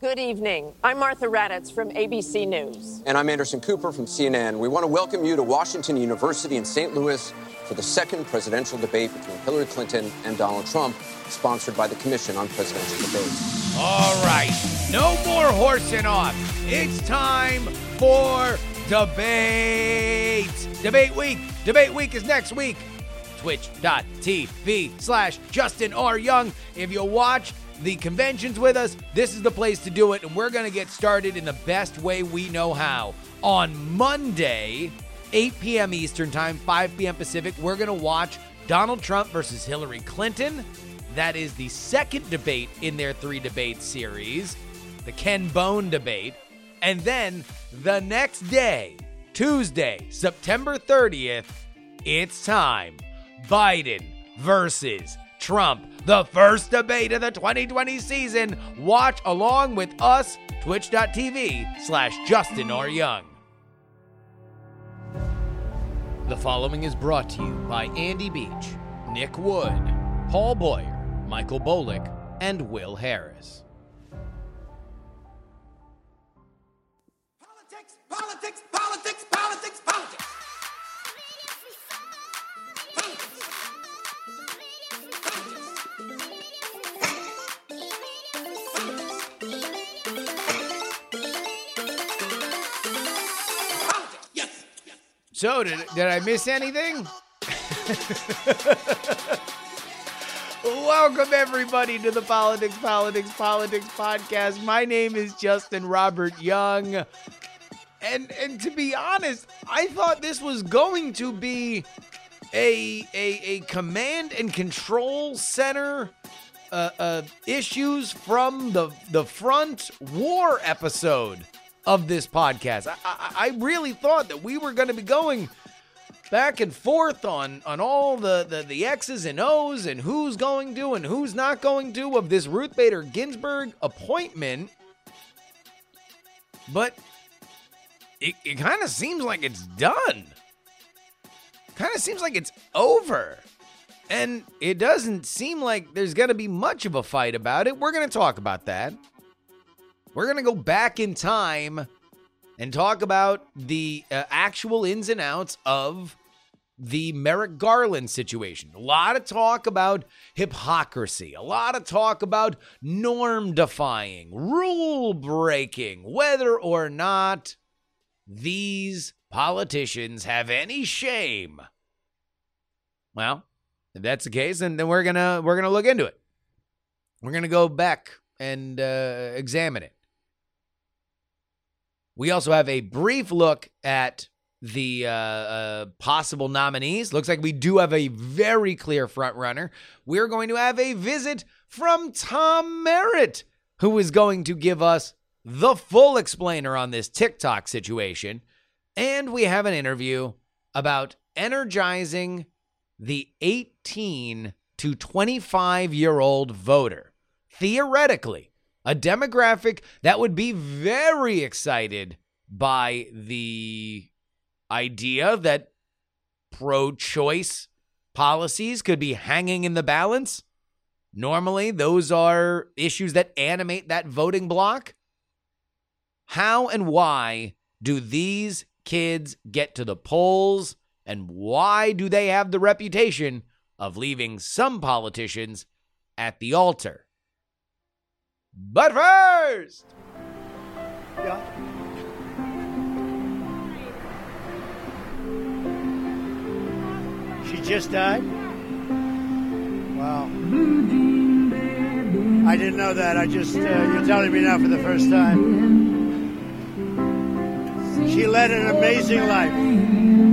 Good evening. I'm Martha Raddatz from ABC News. And I'm Anderson Cooper from CNN. We want to welcome you to Washington University in St. Louis for the second presidential debate between Hillary Clinton and Donald Trump, sponsored by the Commission on Presidential Debates. All right, no more horsing off. It's time for debate. Debate week. Debate week is next week. Twitch.tv slash Justin R. Young. If you watch the conventions with us, this is the place to do it. And we're going to get started in the best way we know how. On Monday, 8 p.m. Eastern Time, 5 p.m. Pacific, we're going to watch Donald Trump versus Hillary Clinton. That is the second debate in their three debate series, the Ken Bone debate. And then the next day, Tuesday, September 30th, it's time. Biden versus Trump, the first debate of the 2020 season. Watch along with us, twitch.tv slash Justin R. Young. The following is brought to you by Andy Beach, Nick Wood, Paul Boyer, Michael Bolick, and Will Harris. So, did, did I miss anything? Welcome, everybody, to the Politics, Politics, Politics podcast. My name is Justin Robert Young. And, and to be honest, I thought this was going to be a, a, a command and control center uh, uh, issues from the the front war episode of this podcast. I, I, I really thought that we were going to be going back and forth on on all the, the the X's and O's and who's going to and who's not going to of this Ruth Bader Ginsburg appointment. But it, it kind of seems like it's done. Kind of seems like it's over. And it doesn't seem like there's going to be much of a fight about it. We're going to talk about that. We're going to go back in time and talk about the uh, actual ins and outs of the Merrick Garland situation. A lot of talk about hypocrisy, a lot of talk about norm defying, rule breaking, whether or not these politicians have any shame. Well, if that's the case, then, then we're gonna we're gonna look into it. We're gonna go back and uh, examine it. We also have a brief look at the uh, uh, possible nominees. Looks like we do have a very clear front runner. We're going to have a visit from Tom Merritt, who is going to give us the full explainer on this TikTok situation. And we have an interview about energizing the 18 to 25 year old voter. Theoretically, a demographic that would be very excited by the idea that pro choice policies could be hanging in the balance. Normally, those are issues that animate that voting block. How and why do these kids get to the polls? And why do they have the reputation of leaving some politicians at the altar? But first, Yeah. She just died? Wow. I didn't know that. I just, uh, you're telling me now for the first time. She led an amazing life.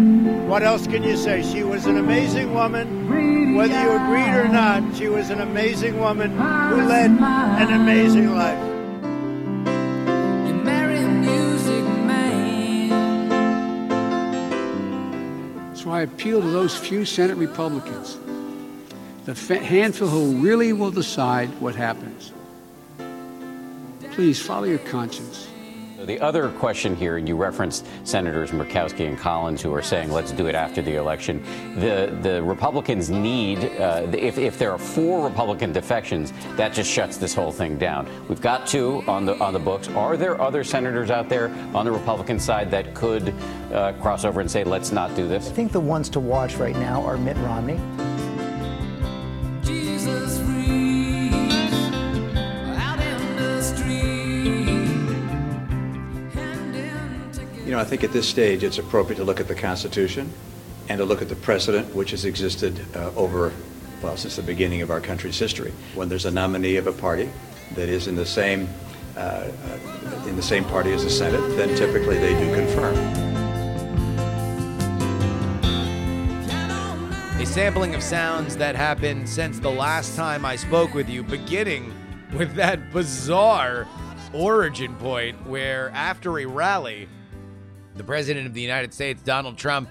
What else can you say? She was an amazing woman. Whether you agreed or not, she was an amazing woman who led an amazing life. So I appeal to those few Senate Republicans, the handful who really will decide what happens. Please follow your conscience. The other question here, and you referenced Senators Murkowski and Collins who are saying, let's do it after the election. The, the Republicans need, uh, if, if there are four Republican defections, that just shuts this whole thing down. We've got two on the, on the books. Are there other senators out there on the Republican side that could uh, cross over and say, let's not do this? I think the ones to watch right now are Mitt Romney. Know, I think at this stage it's appropriate to look at the Constitution and to look at the precedent which has existed uh, over, well, since the beginning of our country's history. When there's a nominee of a party that is in the same, uh, uh, in the same party as the Senate, then typically they do confirm. A sampling of sounds that happened since the last time I spoke with you, beginning with that bizarre origin point where, after a rally, the President of the United States, Donald Trump,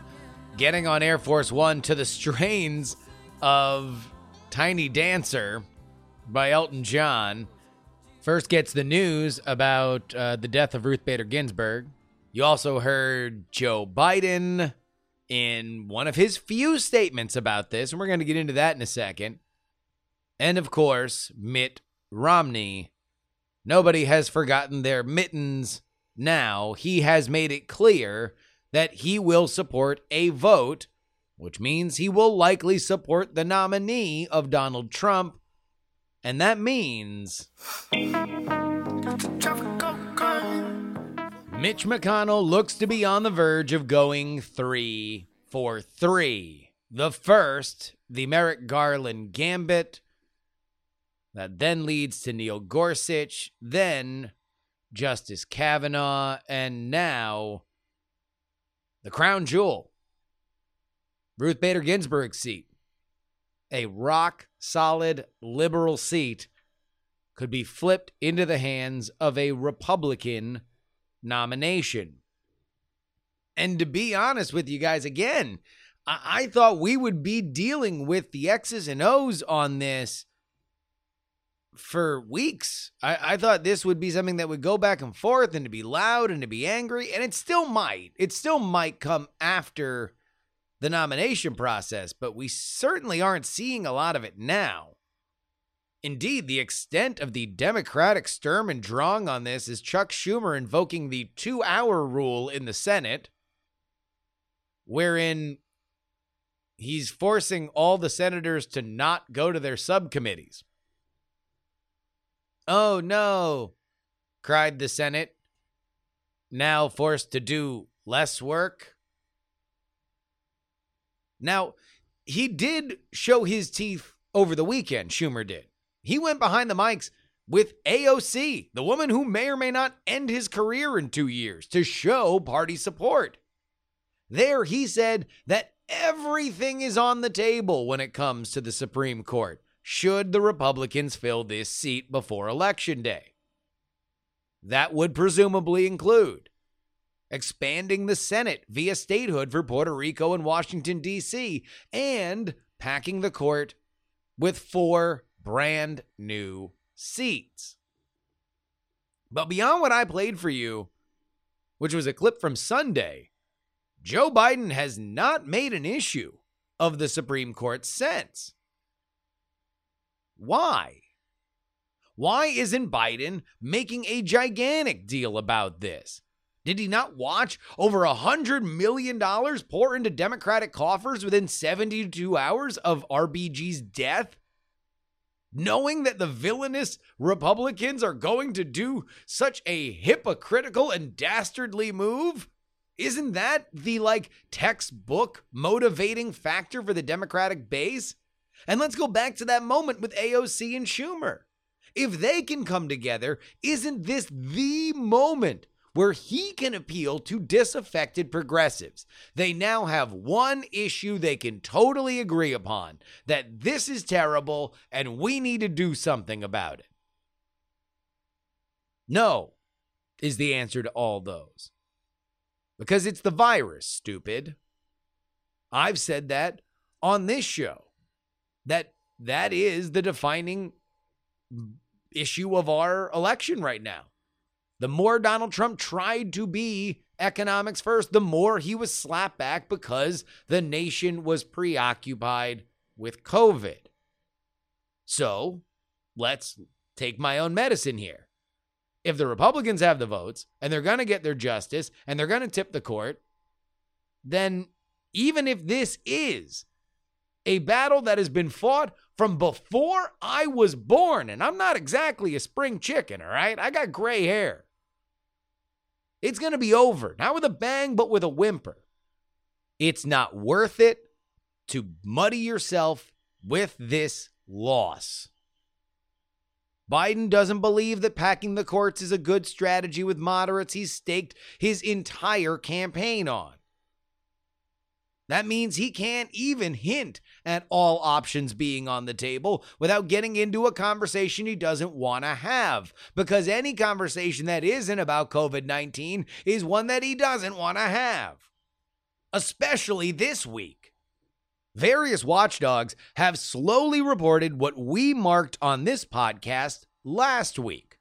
getting on Air Force One to the strains of Tiny Dancer by Elton John, first gets the news about uh, the death of Ruth Bader Ginsburg. You also heard Joe Biden in one of his few statements about this, and we're going to get into that in a second. And of course, Mitt Romney. Nobody has forgotten their mittens now. He has made it clear that he will support a vote, which means he will likely support the nominee of Donald Trump. And that means Mitch McConnell looks to be on the verge of going three for three. The first, the Merrick Garland gambit, that then leads to Neil Gorsuch, then Justice Kavanaugh, and now the crown jewel, Ruth Bader Ginsburg's seat. A rock solid liberal seat could be flipped into the hands of a Republican nomination. And to be honest with you guys, again, I, I thought we would be dealing with the X's and O's on this for weeks. I, I thought this would be something that would go back and forth and to be loud and to be angry, and it still might. It still might come after the nomination process, but we certainly aren't seeing a lot of it now. Indeed, the extent of the Democratic Sturm and Drang on this is Chuck Schumer invoking the two hour rule in the Senate, wherein he's forcing all the senators to not go to their subcommittees. Oh no, cried the Senate, now forced to do less work. Now, he did show his teeth over the weekend, Schumer did. He went behind the mics with AOC, the woman who may or may not end his career in two years, to show party support. There, he said that everything is on the table when it comes to the Supreme Court, should the Republicans fill this seat before Election Day. That would presumably include expanding the Senate via statehood for Puerto Rico and Washington, D.C., and packing the court with four brand new seats. But beyond what I played for you, which was a clip from Sunday, Joe Biden has not made an issue of the Supreme Court since. Why? Why isn't Biden making a gigantic deal about this? Did he not watch over a $100 million pour into Democratic coffers within 72 hours of RBG's death? Knowing that the villainous Republicans are going to do such a hypocritical and dastardly move? Isn't that the like textbook motivating factor for the Democratic base? And let's go back to that moment with AOC and Schumer. If they can come together, isn't this the moment where he can appeal to disaffected progressives. They now have one issue they can totally agree upon that this is terrible and we need to do something about it. No, is the answer to all those. Because it's the virus, stupid. I've said that on this show. That that is the defining issue of our election right now. The more Donald Trump tried to be economics first, the more he was slapped back because the nation was preoccupied with COVID. So let's take my own medicine here. If the Republicans have the votes and they're going to get their justice and they're going to tip the court, then even if this is a battle that has been fought from before I was born, and I'm not exactly a spring chicken, all right? I got gray hair. It's going to be over, not with a bang, but with a whimper. It's not worth it to muddy yourself with this loss. Biden doesn't believe that packing the courts is a good strategy with moderates he's staked his entire campaign on. That means he can't even hint at all options being on the table without getting into a conversation he doesn't want to have. Because any conversation that isn't about COVID 19 is one that he doesn't want to have. Especially this week. Various watchdogs have slowly reported what we marked on this podcast last week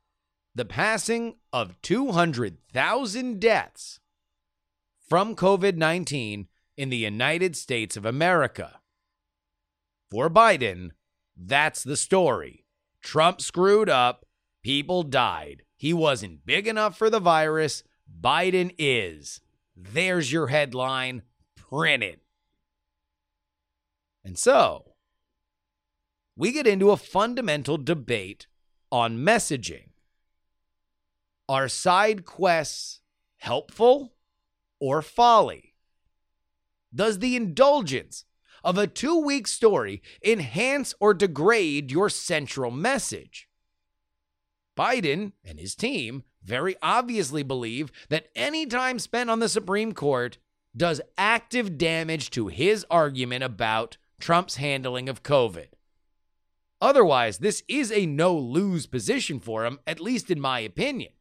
the passing of 200,000 deaths from COVID 19 in the United States of America. For Biden, that's the story. Trump screwed up, people died. He wasn't big enough for the virus. Biden is. There's your headline. Print it. And so, we get into a fundamental debate on messaging. Are side quests helpful or folly? Does the indulgence of a two week story enhance or degrade your central message? Biden and his team very obviously believe that any time spent on the Supreme Court does active damage to his argument about Trump's handling of COVID. Otherwise, this is a no lose position for him, at least in my opinion.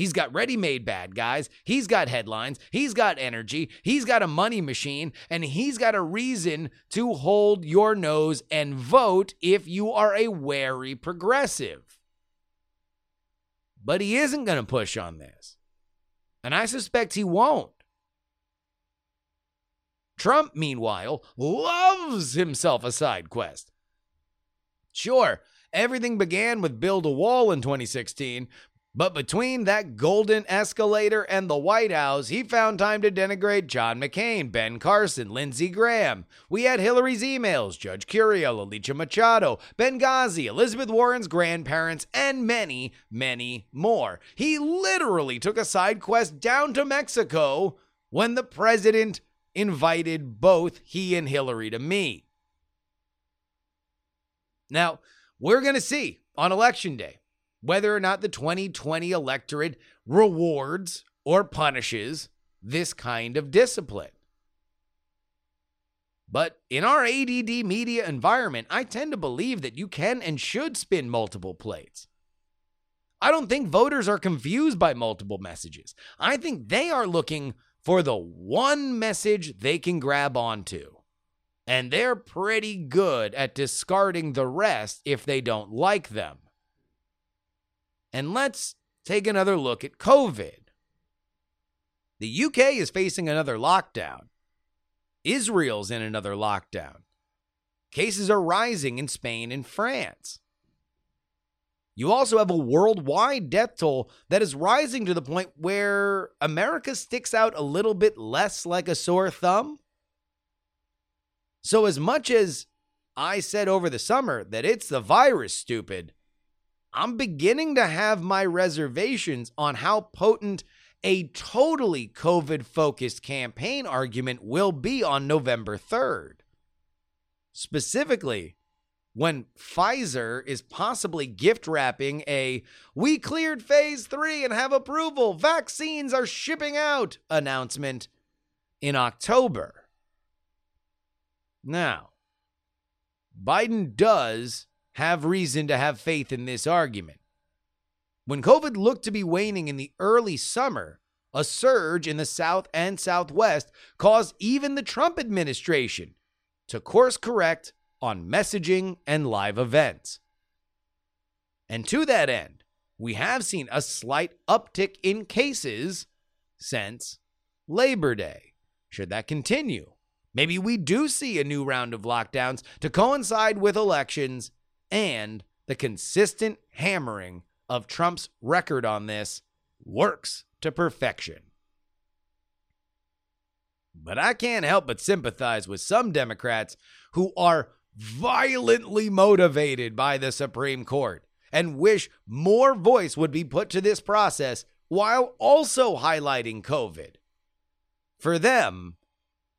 He's got ready made bad guys. He's got headlines. He's got energy. He's got a money machine. And he's got a reason to hold your nose and vote if you are a wary progressive. But he isn't going to push on this. And I suspect he won't. Trump, meanwhile, loves himself a side quest. Sure, everything began with Build a Wall in 2016, but between that golden escalator and the White House, he found time to denigrate John McCain, Ben Carson, Lindsey Graham. We had Hillary's emails, Judge Curiel, Alicia Machado, Benghazi, Elizabeth Warren's grandparents, and many, many more. He literally took a side quest down to Mexico when the president invited both he and Hillary to meet. Now, we're going to see on election day whether or not the 2020 electorate rewards or punishes this kind of discipline. But in our ADD media environment, I tend to believe that you can and should spin multiple plates. I don't think voters are confused by multiple messages. I think they are looking for the one message they can grab onto. And they're pretty good at discarding the rest if they don't like them. And let's take another look at COVID. The UK is facing another lockdown. Israel's in another lockdown. Cases are rising in Spain and France. You also have a worldwide death toll that is rising to the point where America sticks out a little bit less like a sore thumb. So, as much as I said over the summer that it's the virus, stupid, I'm beginning to have my reservations on how potent a totally COVID focused campaign argument will be on November 3rd. Specifically, when Pfizer is possibly gift wrapping a we cleared phase three and have approval, vaccines are shipping out announcement in October. Now, Biden does have reason to have faith in this argument. When COVID looked to be waning in the early summer, a surge in the South and Southwest caused even the Trump administration to course correct on messaging and live events. And to that end, we have seen a slight uptick in cases since Labor Day. Should that continue? Maybe we do see a new round of lockdowns to coincide with elections and the consistent hammering of Trump's record on this works to perfection. But I can't help but sympathize with some Democrats who are violently motivated by the Supreme Court and wish more voice would be put to this process while also highlighting COVID. For them,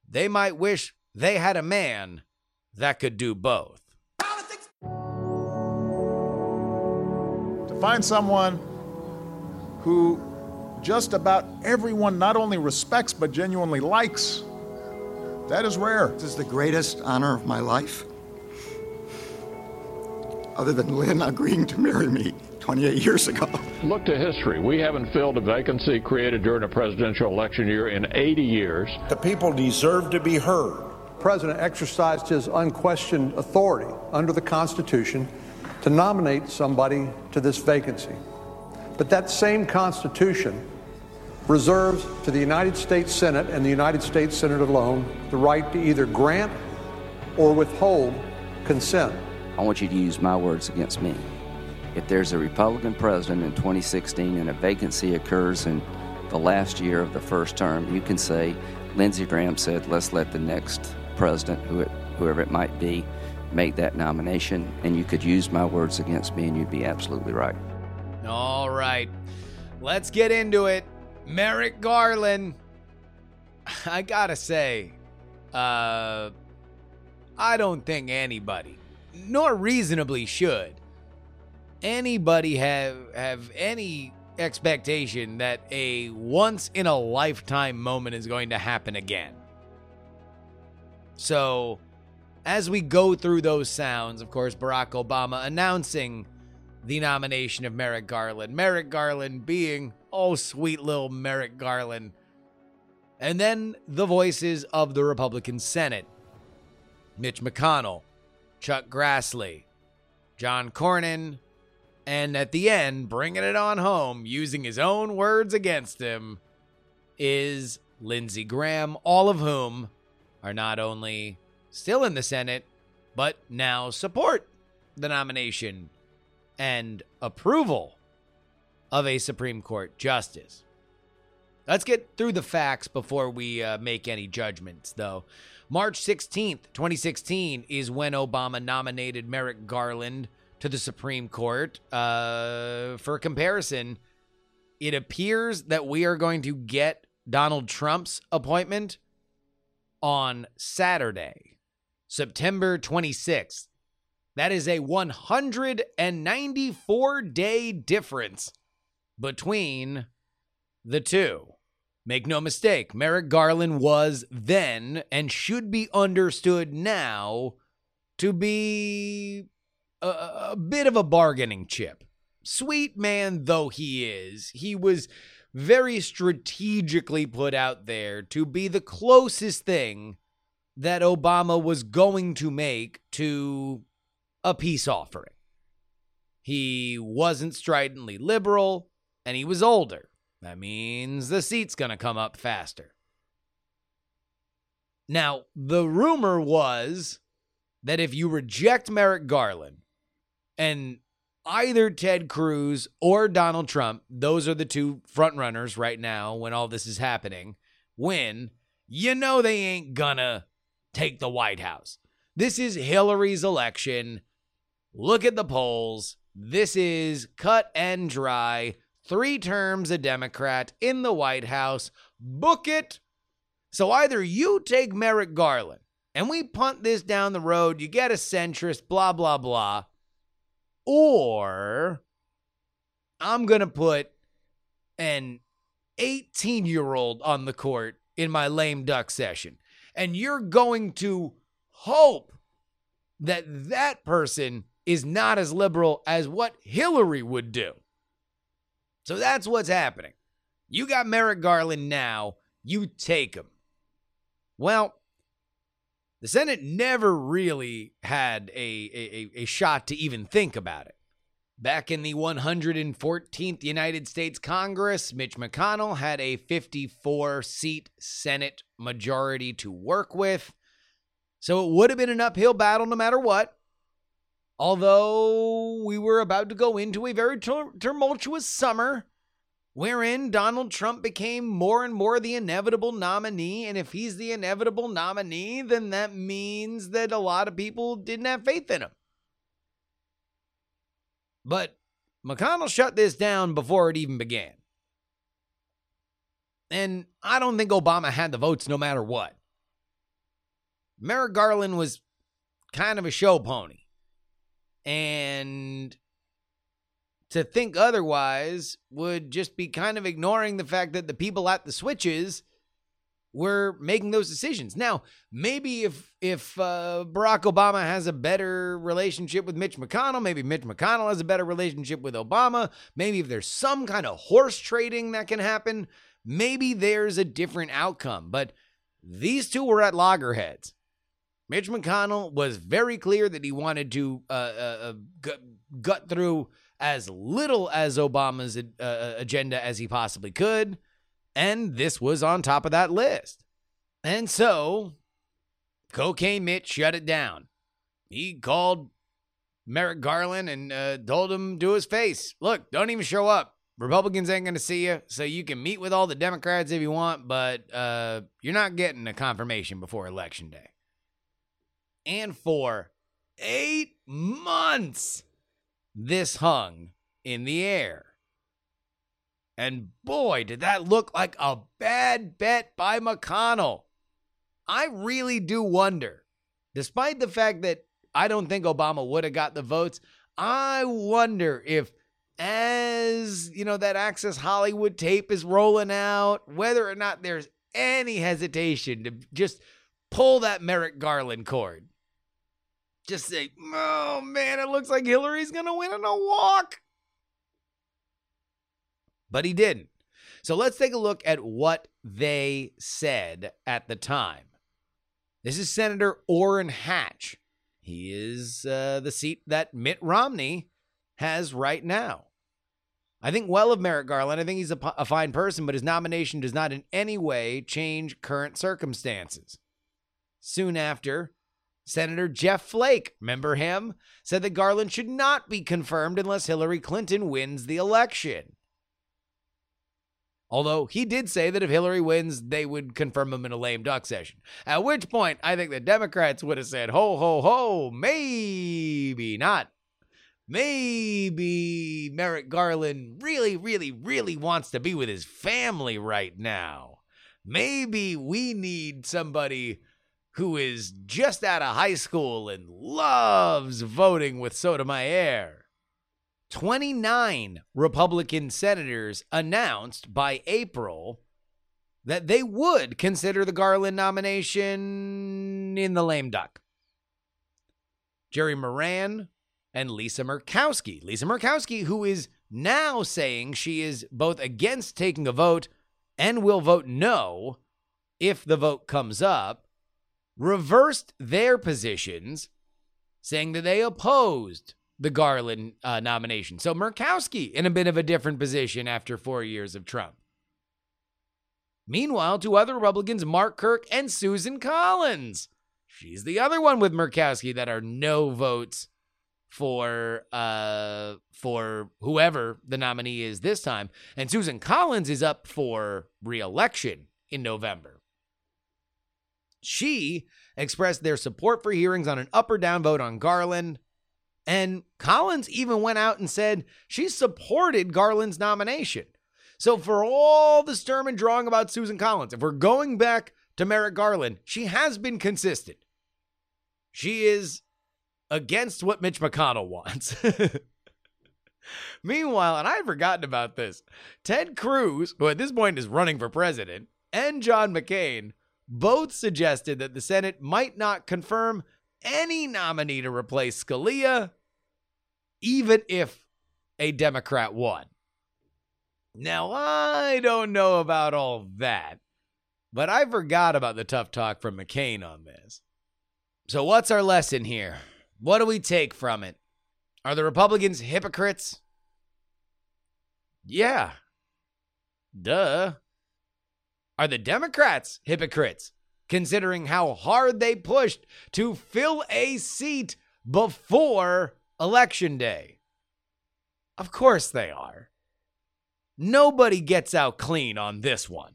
they might wish they had a man that could do both. Find someone who just about everyone not only respects but genuinely likes. That is rare. This is the greatest honor of my life. Other than Lynn agreeing to marry me 28 years ago. Look to history. We haven't filled a vacancy created during a presidential election year in 80 years. The people deserve to be heard. The president exercised his unquestioned authority under the Constitution to nominate somebody to this vacancy. But that same Constitution reserves to the United States Senate and the United States Senate alone the right to either grant or withhold consent. I want you to use my words against me. If there's a Republican president in 2016 and a vacancy occurs in the last year of the first term, you can say, Lindsey Graham said, let's let the next president, whoever it might be, make that nomination. And you could use my words against me, and you'd be absolutely right. All right. Let's get into it. Merrick Garland. I gotta say, uh, I don't think anybody, nor reasonably should, anybody have have any expectation that a once in a lifetime moment is going to happen again. So, as we go through those sounds, of course, Barack Obama announcing the nomination of Merrick Garland. Merrick Garland being, oh, sweet little Merrick Garland. And then the voices of the Republican Senate Mitch McConnell, Chuck Grassley, John Cornyn, and at the end, bringing it on home, using his own words against him, is Lindsey Graham, all of whom are not only still in the Senate, but now support the nomination and approval of a Supreme Court justice. Let's get through the facts before we uh, make any judgments, though. March 16th, 2016, is when Obama nominated Merrick Garland to the Supreme Court. Uh, for comparison, it appears that we are going to get Donald Trump's appointment on Saturday, September 26th. That is a 194 day difference between the two. Make no mistake, Merrick Garland was then and should be understood now to be a, a bit of a bargaining chip. Sweet man though he is, he was very strategically put out there to be the closest thing that Obama was going to make to a peace offering. He wasn't stridently liberal, and he was older. That means the seat's going to come up faster. Now, the rumor was that if you reject Merrick Garland and either Ted Cruz or Donald Trump, those are the two frontrunners right now when all this is happening, win, you know they ain't gonna take the White House. This is Hillary's election. Look at the polls. This is cut and dry. Three terms a Democrat in the White House. Book it. So either you take Merrick Garland and we punt this down the road, you get a centrist, blah, blah, blah. Or I'm going to put an 18 year old on the court in my lame duck session. And you're going to hope that that person is not as liberal as what Hillary would do. So that's what's happening. You got Merrick Garland now, you take him. Well, the Senate never really had a, a, a shot to even think about it. Back in the 114th United States Congress, Mitch McConnell had a 54 seat Senate majority to work with. So it would have been an uphill battle no matter what. Although we were about to go into a very tum- tumultuous summer wherein Donald Trump became more and more the inevitable nominee. And if he's the inevitable nominee, then that means that a lot of people didn't have faith in him. But McConnell shut this down before it even began. And I don't think Obama had the votes no matter what. Merrick Garland was kind of a show pony. And to think otherwise would just be kind of ignoring the fact that the people at the switches were making those decisions. Now, maybe if if uh, Barack Obama has a better relationship with Mitch McConnell, maybe Mitch McConnell has a better relationship with Obama, maybe if there's some kind of horse trading that can happen, maybe there's a different outcome. But these two were at loggerheads. Mitch McConnell was very clear that he wanted to uh, uh, uh, gut, through as little as Obama's uh, agenda as he possibly could. And this was on top of that list. And so, Cocaine Mitch shut it down. He called Merrick Garland and uh, told him to his face look, don't even show up. Republicans ain't going to see you, so you can meet with all the Democrats if you want, but uh, you're not getting a confirmation before Election Day. And for eight months, this hung in the air. And boy, did that look like a bad bet by McConnell. I really do wonder, despite the fact that I don't think Obama would have got the votes, I wonder if as, you know, that Access Hollywood tape is rolling out, whether or not there's any hesitation to just pull that Merrick Garland cord. Just say, oh man, it looks like Hillary's to win in a walk. But he didn't. So let's take a look at what they said at the time. This is Senator Orrin Hatch. He is uh, the seat that Mitt Romney has right now. I think well of Merrick Garland. I think he's a, a fine person, but his nomination does not in any way change current circumstances. Soon after, Senator Jeff Flake, remember him, said that Garland should not be confirmed unless Hillary Clinton wins the election. Although he did say that if Hillary wins, they would confirm him in a lame duck session. At which point, I think the Democrats would have said, ho, ho, ho, maybe not. Maybe Merrick Garland really, really, really wants to be with his family right now. Maybe we need somebody who is just out of high school and loves voting with Sotomayor. 29 Republican senators announced by April that they would consider the Garland nomination in the lame duck. Jerry Moran and Lisa Murkowski. Lisa Murkowski, who is now saying she is both against taking a vote and will vote no if the vote comes up, reversed their positions, saying that they opposed the Garland uh, nomination. So Murkowski in a bit of a different position after four years of Trump. Meanwhile, two other Republicans, Mark Kirk and Susan Collins. She's the other one with Murkowski that are no votes for uh for whoever the nominee is this time. And Susan Collins is up for re-election in November. She expressed their support for hearings on an up or down vote on Garland. And Collins even went out and said she supported Garland's nomination. So, for all the sturm and drang about Susan Collins, if we're going back to Merrick Garland, she has been consistent. She is against what Mitch McConnell wants. Meanwhile, and I had forgotten about this, Ted Cruz, who at this point is running for president, and John McCain both suggested that the Senate might not confirm any nominee to replace Scalia, even if a Democrat won. Now, I don't know about all that, but I forgot about the tough talk from McCain on this. So, what's our lesson here? What do we take from it? Are the Republicans hypocrites? Yeah. Duh. Are the Democrats hypocrites, considering how hard they pushed to fill a seat before Election Day? Of course they are. Nobody gets out clean on this one.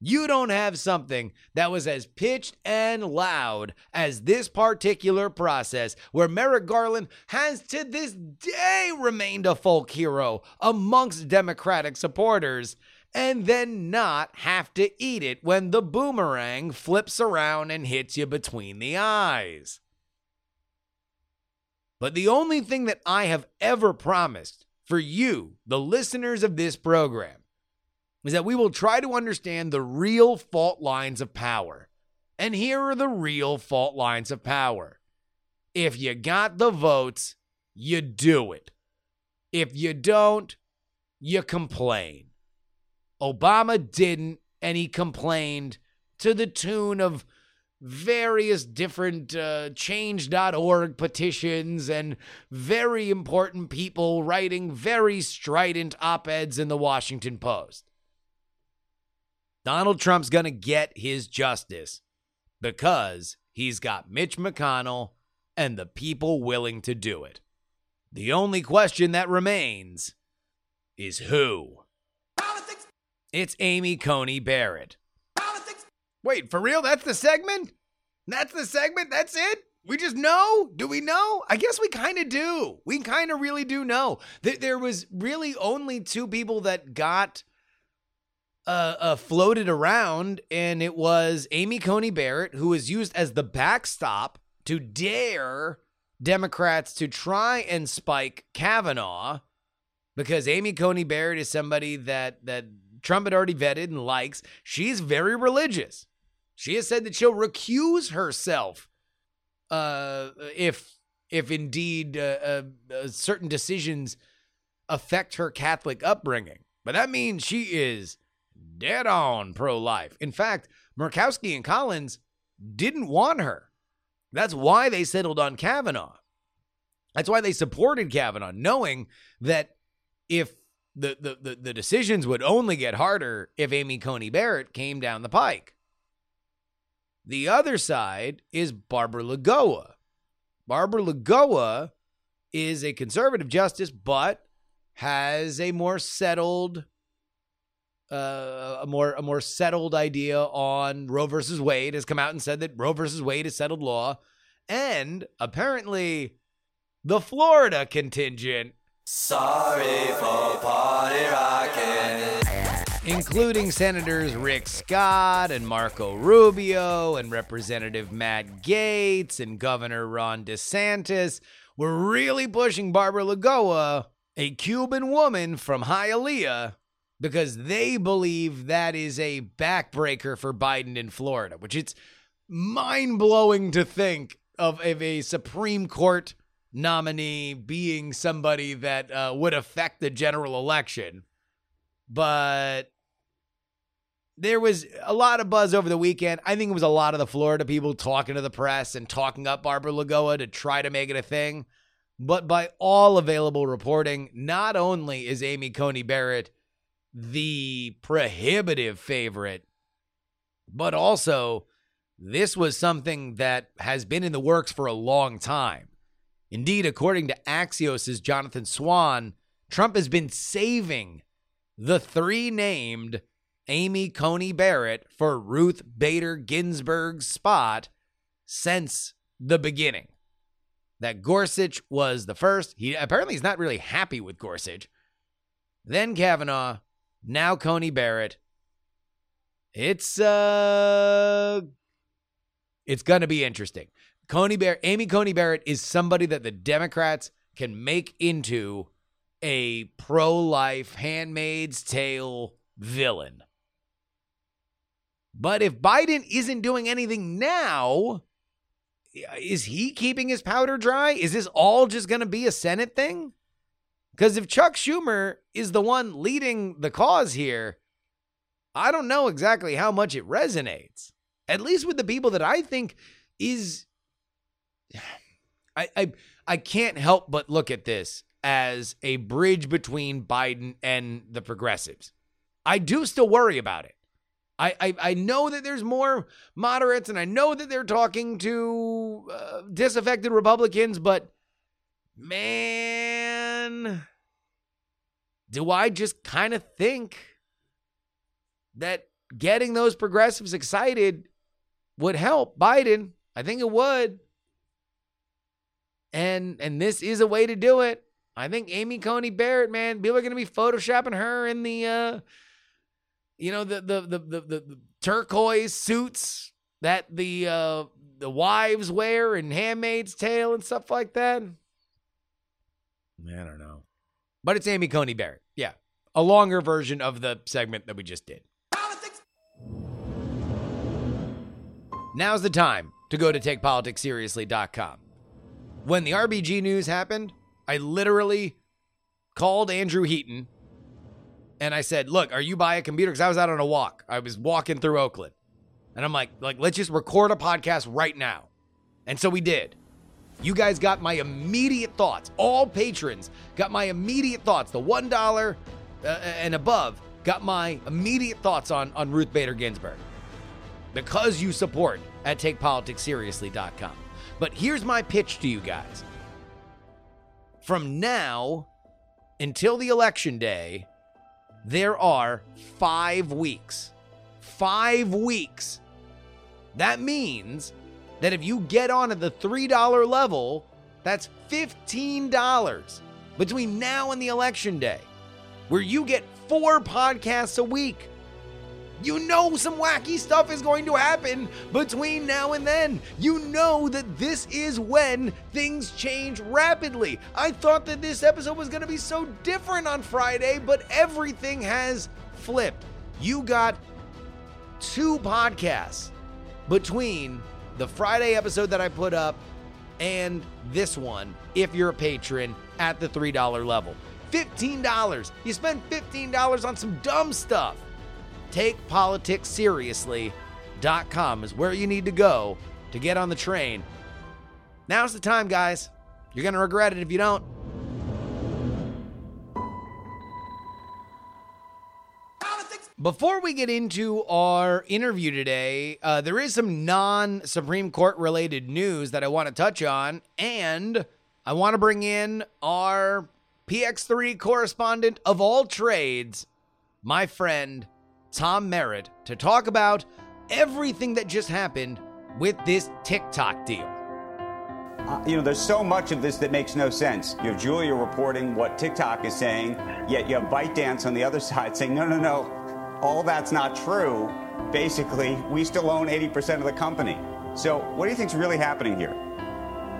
You don't have something that was as pitched and loud as this particular process, where Merrick Garland has to this day remained a folk hero amongst Democratic supporters, and then not have to eat it when the boomerang flips around and hits you between the eyes. But the only thing that I have ever promised for you, the listeners of this program, is that we will try to understand the real fault lines of power. And here are the real fault lines of power. If you got the votes, you do it. If you don't, you complain. Obama didn't, and he complained to the tune of various different uh, change.org petitions and very important people writing very strident op eds in the Washington Post. Donald Trump's going to get his justice because he's got Mitch McConnell and the people willing to do it. The only question that remains is who? It's Amy Coney Barrett. Wait, for real? That's the segment? That's the segment? That's it? We just know? Do we know? I guess we kind of do. We kind of really do know. Th- there was really only two people that got uh, uh, floated around, and it was Amy Coney Barrett, who was used as the backstop to dare Democrats to try and spike Kavanaugh, because Amy Coney Barrett is somebody that that Trump had already vetted and likes. She's very religious. She has said that she'll recuse herself uh, if if indeed uh, uh, uh, certain decisions affect her Catholic upbringing. But that means she is dead on pro life. In fact, Murkowski and Collins didn't want her. That's why they settled on Kavanaugh. That's why they supported Kavanaugh, knowing that if the, the, the, decisions would only get harder if Amy Coney Barrett came down the pike. The other side is Barbara Lagoa. Barbara Lagoa is a conservative justice, but has a more settled, uh, a more a more settled idea on Roe versus Wade. Has come out and said that Roe versus Wade is settled law, and apparently, the Florida contingent Sorry for party rocking. including Senators Rick Scott and Marco Rubio and Representative Matt Gaetz and Governor Ron DeSantis, were really pushing Barbara Lagoa, a Cuban woman from Hialeah, because they believe that is a backbreaker for Biden in Florida, which it's mind blowing to think of, of a Supreme Court nominee being somebody that uh, would affect the general election. But there was a lot of buzz over the weekend. I think it was a lot of the Florida people talking to the press and talking up Barbara Lagoa to try to make it a thing. But by all available reporting, not only is Amy Coney Barrett the prohibitive favorite, but also this was something that has been in the works for a long time. Indeed, according to Axios' Jonathan Swan, Trump has been saving the three named Amy Coney Barrett for Ruth Bader Ginsburg's spot since the beginning. That Gorsuch was the first. He apparently he's not really happy with Gorsuch. Then Kavanaugh, now Coney Barrett. It's uh it's going to be interesting. Coney Amy Coney Barrett is somebody that the Democrats can make into a pro-life handmaid's tale villain. But if Biden isn't doing anything now, is he keeping his powder dry? Is this all just going to be a Senate thing? Because if Chuck Schumer is the one leading the cause here, I don't know exactly how much it resonates. At least with the people that I think is I I I can't help but look at this as a bridge between Biden and the progressives. I do still worry about it. I, I, I know that there's more moderates, and I know that they're talking to uh, disaffected Republicans, but man, do I just kind of think that getting those progressives excited would help Biden? I think it would. And and this is a way to do it. I think Amy Coney Barrett, man, people are going to be photoshopping her in the uh you know the the the the, the, the turquoise suits that the uh the wives wear in Handmaid's Tale and stuff like that. Man, I don't know. But it's Amy Coney Barrett. Yeah. A longer version of the segment that we just did. Now's the time to go to takepoliticsseriously.com. When the RBG news happened, I literally called Andrew Heaton and I said, "Look, are you by a computer?" Because I was out on a walk. I was walking through Oakland, and I'm like, "Like, let's just record a podcast right now." And so we did. You guys got my immediate thoughts. All patrons got my immediate thoughts. The one dollar uh, and above got my immediate thoughts on on Ruth Bader Ginsburg because you support at takepoliticsseriously.com. But here's my pitch to you guys. From now until the election day, there are five weeks. Five weeks. That means that if you get on at the $3 level, that's $15 between now and the election day, where you get four podcasts a week. You know some wacky stuff is going to happen between now and then. You know that this is when things change rapidly. I thought that this episode was going to be so different on Friday, but everything has flipped. You got two podcasts between the Friday episode that I put up and this one if you're a patron at the $3 level. $15. You spend $15 on some dumb stuff takepoliticsseriously.com is where you need to go to get on the train. Now's the time, guys. You're going to regret it if you don't. Before we get into our interview today, uh, there is some non Supreme Court related news that I want to touch on, and I want to bring in our PX3 correspondent of all trades, my friend Tom Merritt to talk about everything that just happened with this TikTok deal. Uh, you know, there's so much of this that makes no sense. You have Julia reporting what TikTok is saying, yet you have ByteDance on the other side saying, no, no, no, all that's not true. Basically, we still own 80% of the company. So, what do you think's really happening here?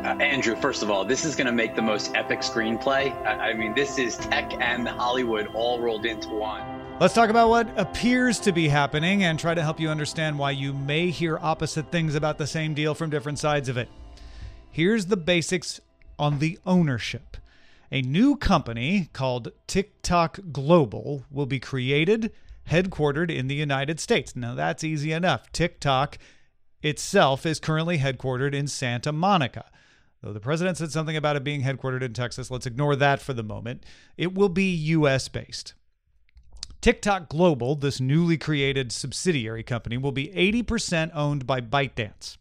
Uh, Andrew, first of all, this is going to make the most epic screenplay. I, I mean, this is tech and Hollywood all rolled into one. Let's talk about what appears to be happening and try to help you understand why you may hear opposite things about the same deal from different sides of it. Here's the basics on the ownership. A new company called TikTok Global will be created, headquartered in the United States. Now, that's easy enough. TikTok itself is currently headquartered in Santa Monica. Though the president said something about it being headquartered in Texas, let's ignore that for the moment. It will be US based. TikTok Global, this newly created subsidiary company, will be 80% owned by ByteDance.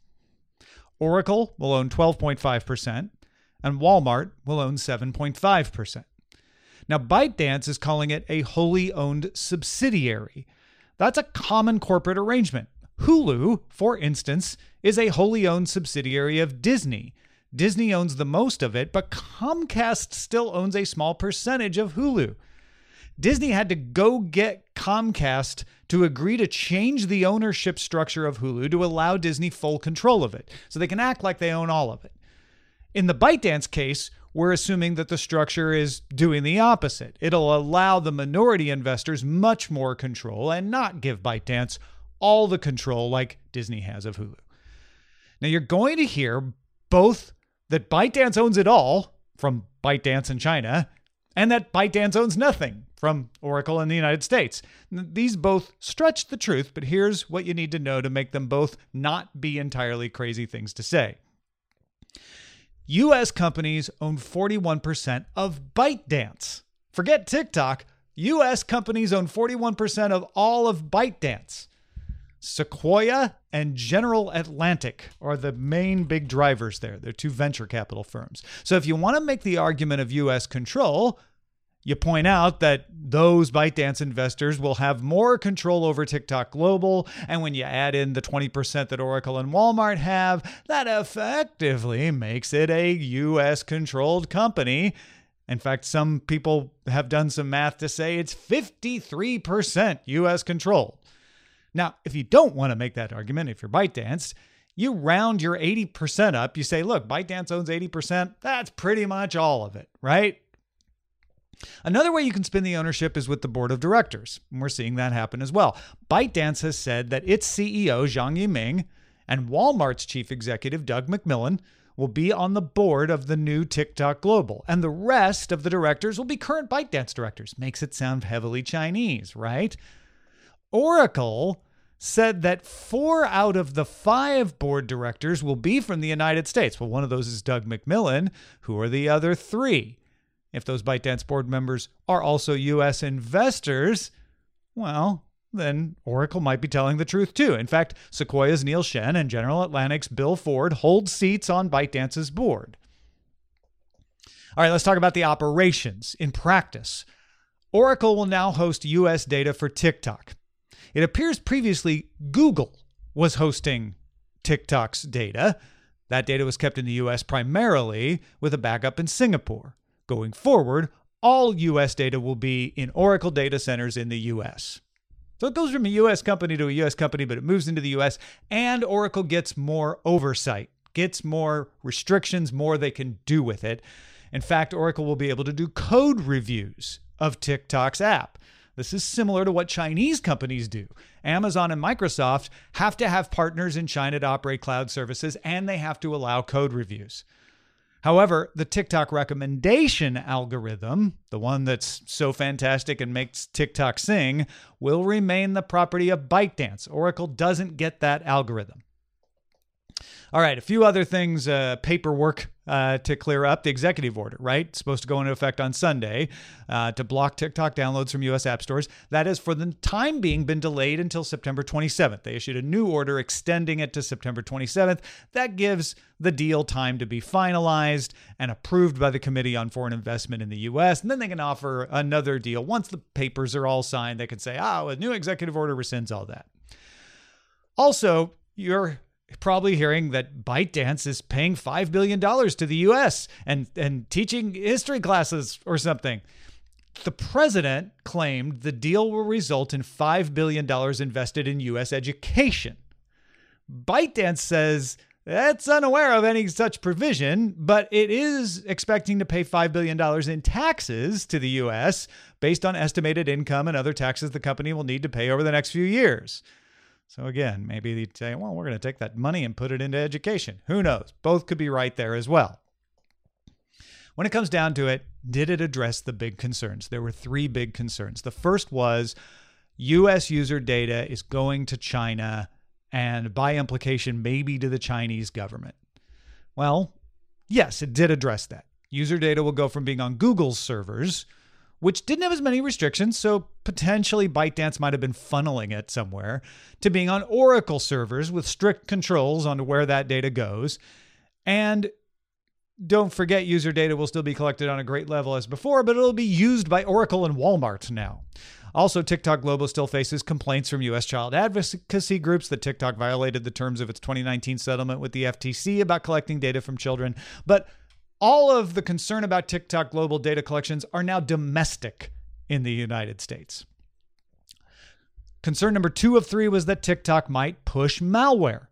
Oracle will own 12.5%, and Walmart will own 7.5%. Now, ByteDance is calling it a wholly owned subsidiary. That's a common corporate arrangement. Hulu, for instance, is a wholly owned subsidiary of Disney. Disney owns the most of it, but Comcast still owns a small percentage of Hulu. Disney had to go get Comcast to agree to change the ownership structure of Hulu to allow Disney full control of it so they can act like they own all of it. In the ByteDance case, we're assuming that the structure is doing the opposite. It'll allow the minority investors much more control and not give ByteDance all the control like Disney has of Hulu. Now, you're going to hear both that ByteDance owns it all from ByteDance in China and that ByteDance owns nothing from Oracle in the United States. These both stretch the truth, but here's what you need to know to make them both not be entirely crazy things to say. US companies own 41% of ByteDance. Forget TikTok, US companies own 41% of all of ByteDance. Sequoia and General Atlantic are the main big drivers there. They're two venture capital firms. So if you want to make the argument of US control, you point out that those ByteDance investors will have more control over TikTok Global. And when you add in the 20% that Oracle and Walmart have, that effectively makes it a US controlled company. In fact, some people have done some math to say it's 53% US controlled. Now, if you don't want to make that argument, if you're ByteDance, you round your 80% up. You say, look, ByteDance owns 80%. That's pretty much all of it, right? Another way you can spin the ownership is with the board of directors. And we're seeing that happen as well. ByteDance has said that its CEO, Zhang Yiming, and Walmart's chief executive, Doug McMillon, will be on the board of the new TikTok Global. And the rest of the directors will be current ByteDance directors. Makes it sound heavily Chinese, right? Oracle said that four out of the five board directors will be from the United States. Well, one of those is Doug McMillon. Who are the other three? If those ByteDance board members are also U.S. investors, well, then Oracle might be telling the truth too. In fact, Sequoia's Neil Shen and General Atlantic's Bill Ford hold seats on ByteDance's board. All right, let's talk about the operations in practice. Oracle will now host US data for TikTok. It appears previously Google was hosting TikTok's data. That data was kept in the US primarily with a backup in Singapore. Going forward, all US data will be in Oracle data centers in the US. So it goes from a US company to a US company, but it moves into the US, and Oracle gets more oversight, gets more restrictions, more they can do with it. In fact, Oracle will be able to do code reviews of TikTok's app. This is similar to what Chinese companies do. Amazon and Microsoft have to have partners in China to operate cloud services, and they have to allow code reviews. However, the TikTok recommendation algorithm, the one that's so fantastic and makes TikTok sing, will remain the property of ByteDance. Oracle doesn't get that algorithm. All right, a few other things, uh, paperwork uh, to clear up. The executive order, right? supposed to go into effect on Sunday uh, to block TikTok downloads from U.S. app stores. That has, for the time being, been delayed until September 27th. They issued a new order extending it to September 27th. That gives the deal time to be finalized and approved by the Committee on Foreign Investment in the U.S. And then they can offer another deal. Once the papers are all signed, they can say, oh, a new executive order rescinds all that. Also, you're probably hearing that ByteDance is paying $5 billion to the US and, and teaching history classes or something. The president claimed the deal will result in $5 billion invested in US education. ByteDance says it's unaware of any such provision, but it is expecting to pay $5 billion in taxes to the US based on estimated income and other taxes the company will need to pay over the next few years. So again, maybe they'd say, well, we're going to take that money and put it into education. Who knows? Both could be right there as well. When it comes down to it, did it address the big concerns? There were three big concerns. The first was US user data is going to China and by implication, maybe to the Chinese government. Well, yes, it did address that. User data will go from being on Google's servers which didn't have as many restrictions, so potentially ByteDance might have been funneling it somewhere, to being on Oracle servers with strict controls on where that data goes. And don't forget, user data will still be collected on a great level as before, but it'll be used by Oracle and Walmart now. Also, TikTok Global still faces complaints from U.S. child advocacy groups that TikTok violated the terms of its 2019 settlement with the FTC about collecting data from children. But all of the concern about TikTok global data collections are now domestic in the United States. Concern number two of three was that TikTok might push malware.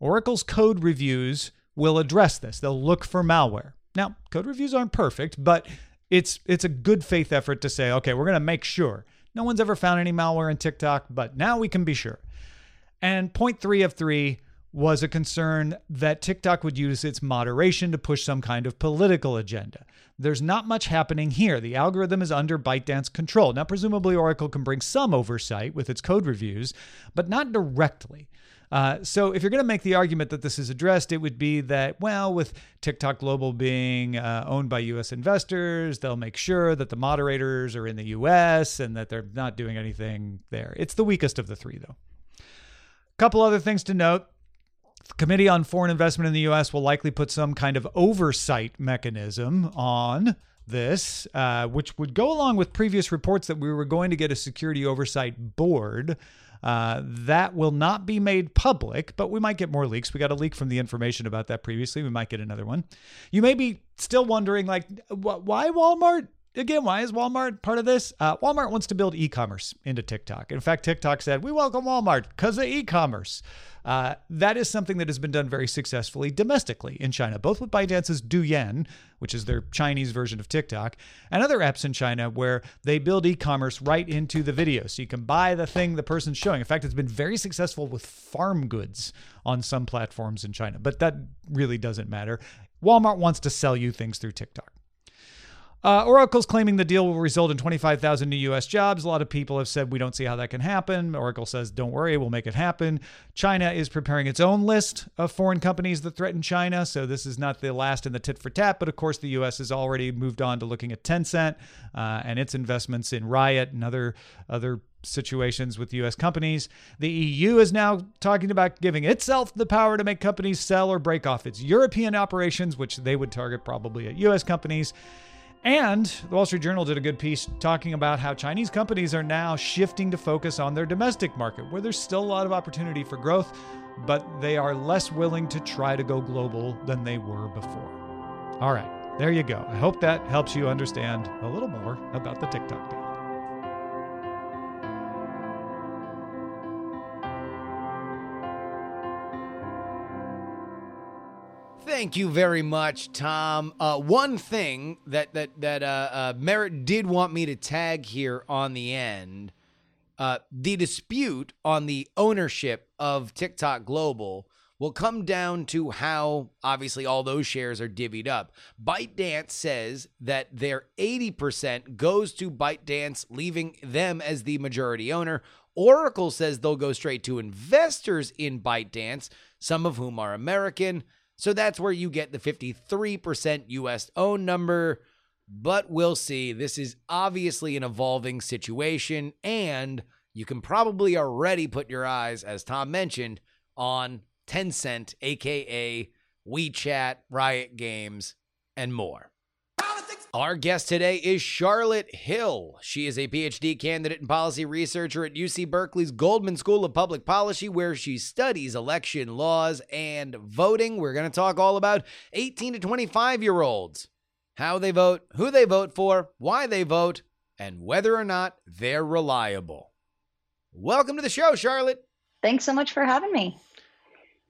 Oracle's code reviews will address this. They'll look for malware. Now, code reviews aren't perfect, but it's it's a good faith effort to say, okay, we're going to make sure. No one's ever found any malware in TikTok, but now we can be sure. And point three of three was a concern that TikTok would use its moderation to push some kind of political agenda. There's not much happening here. The algorithm is under ByteDance control. Now, presumably, Oracle can bring some oversight with its code reviews, but not directly. Uh, so if you're going to make the argument that this is addressed, it would be that, well, with TikTok Global being uh, owned by U.S. investors, they'll make sure that the moderators are in the U.S. and that they're not doing anything there. It's the weakest of the three, though. A couple other things to note. The Committee on Foreign Investment in the U.S. will likely put some kind of oversight mechanism on this, uh, which would go along with previous reports that we were going to get a security oversight board. Uh, that will not be made public, but we might get more leaks. We got a leak from the information about that previously. We might get another one. You may be still wondering, like, wh- why Walmart? Again, why is Walmart part of this? Uh, Walmart wants to build e commerce into TikTok. In fact, TikTok said, We welcome Walmart because of e commerce. Uh, that is something that has been done very successfully domestically in China, both with ByteDance's Douyin, which is their Chinese version of TikTok, and other apps in China where they build e commerce right into the video. So you can buy the thing the person's showing. In fact, it's been very successful with farm goods on some platforms in China, but that really doesn't matter. Walmart wants to sell you things through TikTok. Uh, Oracle's claiming the deal will result in 25,000 new U.S. jobs. A lot of people have said we don't see how that can happen. Oracle says, don't worry, we'll make it happen. China is preparing its own list of foreign companies that threaten China. So this is not the last in the tit for tat. But of course, the U.S. has already moved on to looking at Tencent uh, and its investments in Riot and other other situations with U.S. companies. The EU is now talking about giving itself the power to make companies sell or break off its European operations, which they would target probably at U.S. companies. And the Wall Street Journal did a good piece talking about how Chinese companies are now shifting to focus on their domestic market, where there's still a lot of opportunity for growth, but they are less willing to try to go global than they were before. All right, there you go. I hope that helps you understand a little more about the TikTok. Thank you very much, Tom. Uh, one thing that that that uh, uh, Merritt did want me to tag here on the end, uh, the dispute on the ownership of TikTok Global will come down to how obviously all those shares are divvied up. ByteDance says that their 80% goes to ByteDance, leaving them as the majority owner. Oracle says they'll go straight to investors in ByteDance, some of whom are American. So that's where you get the 53% US owned number. But we'll see. This is obviously an evolving situation, and you can probably already put your eyes, as Tom mentioned, on Tencent, aka WeChat, Riot Games, and more. Our guest today is Charlotte Hill. She is a PhD candidate and policy researcher at UC Berkeley's Goldman School of Public Policy, where she studies election laws and voting. We're going to talk all about 18 to 25 year olds, how they vote, who they vote for, why they vote, and whether or not they're reliable. Welcome to the show, Charlotte. Thanks so much for having me.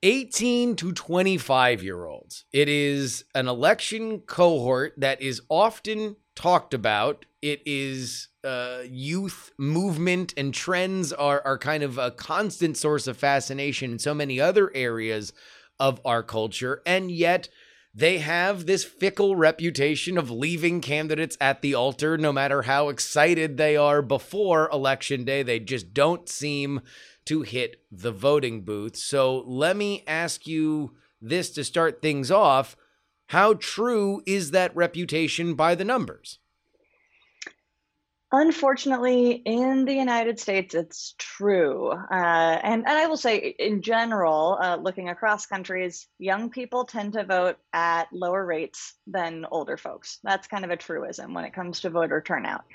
18 to 25 year olds. It is an election cohort that is often talked about. It is uh, youth movement and trends are, are kind of a constant source of fascination in so many other areas of our culture. And yet, they have this fickle reputation of leaving candidates at the altar no matter how excited they are before election day. They just don't seem to hit the voting booth. So let me ask you this to start things off. How true is that reputation by the numbers? Unfortunately, in the United States, it's true. Uh, and, and I will say, in general, uh, looking across countries, young people tend to vote at lower rates than older folks. That's kind of a truism when it comes to voter turnout.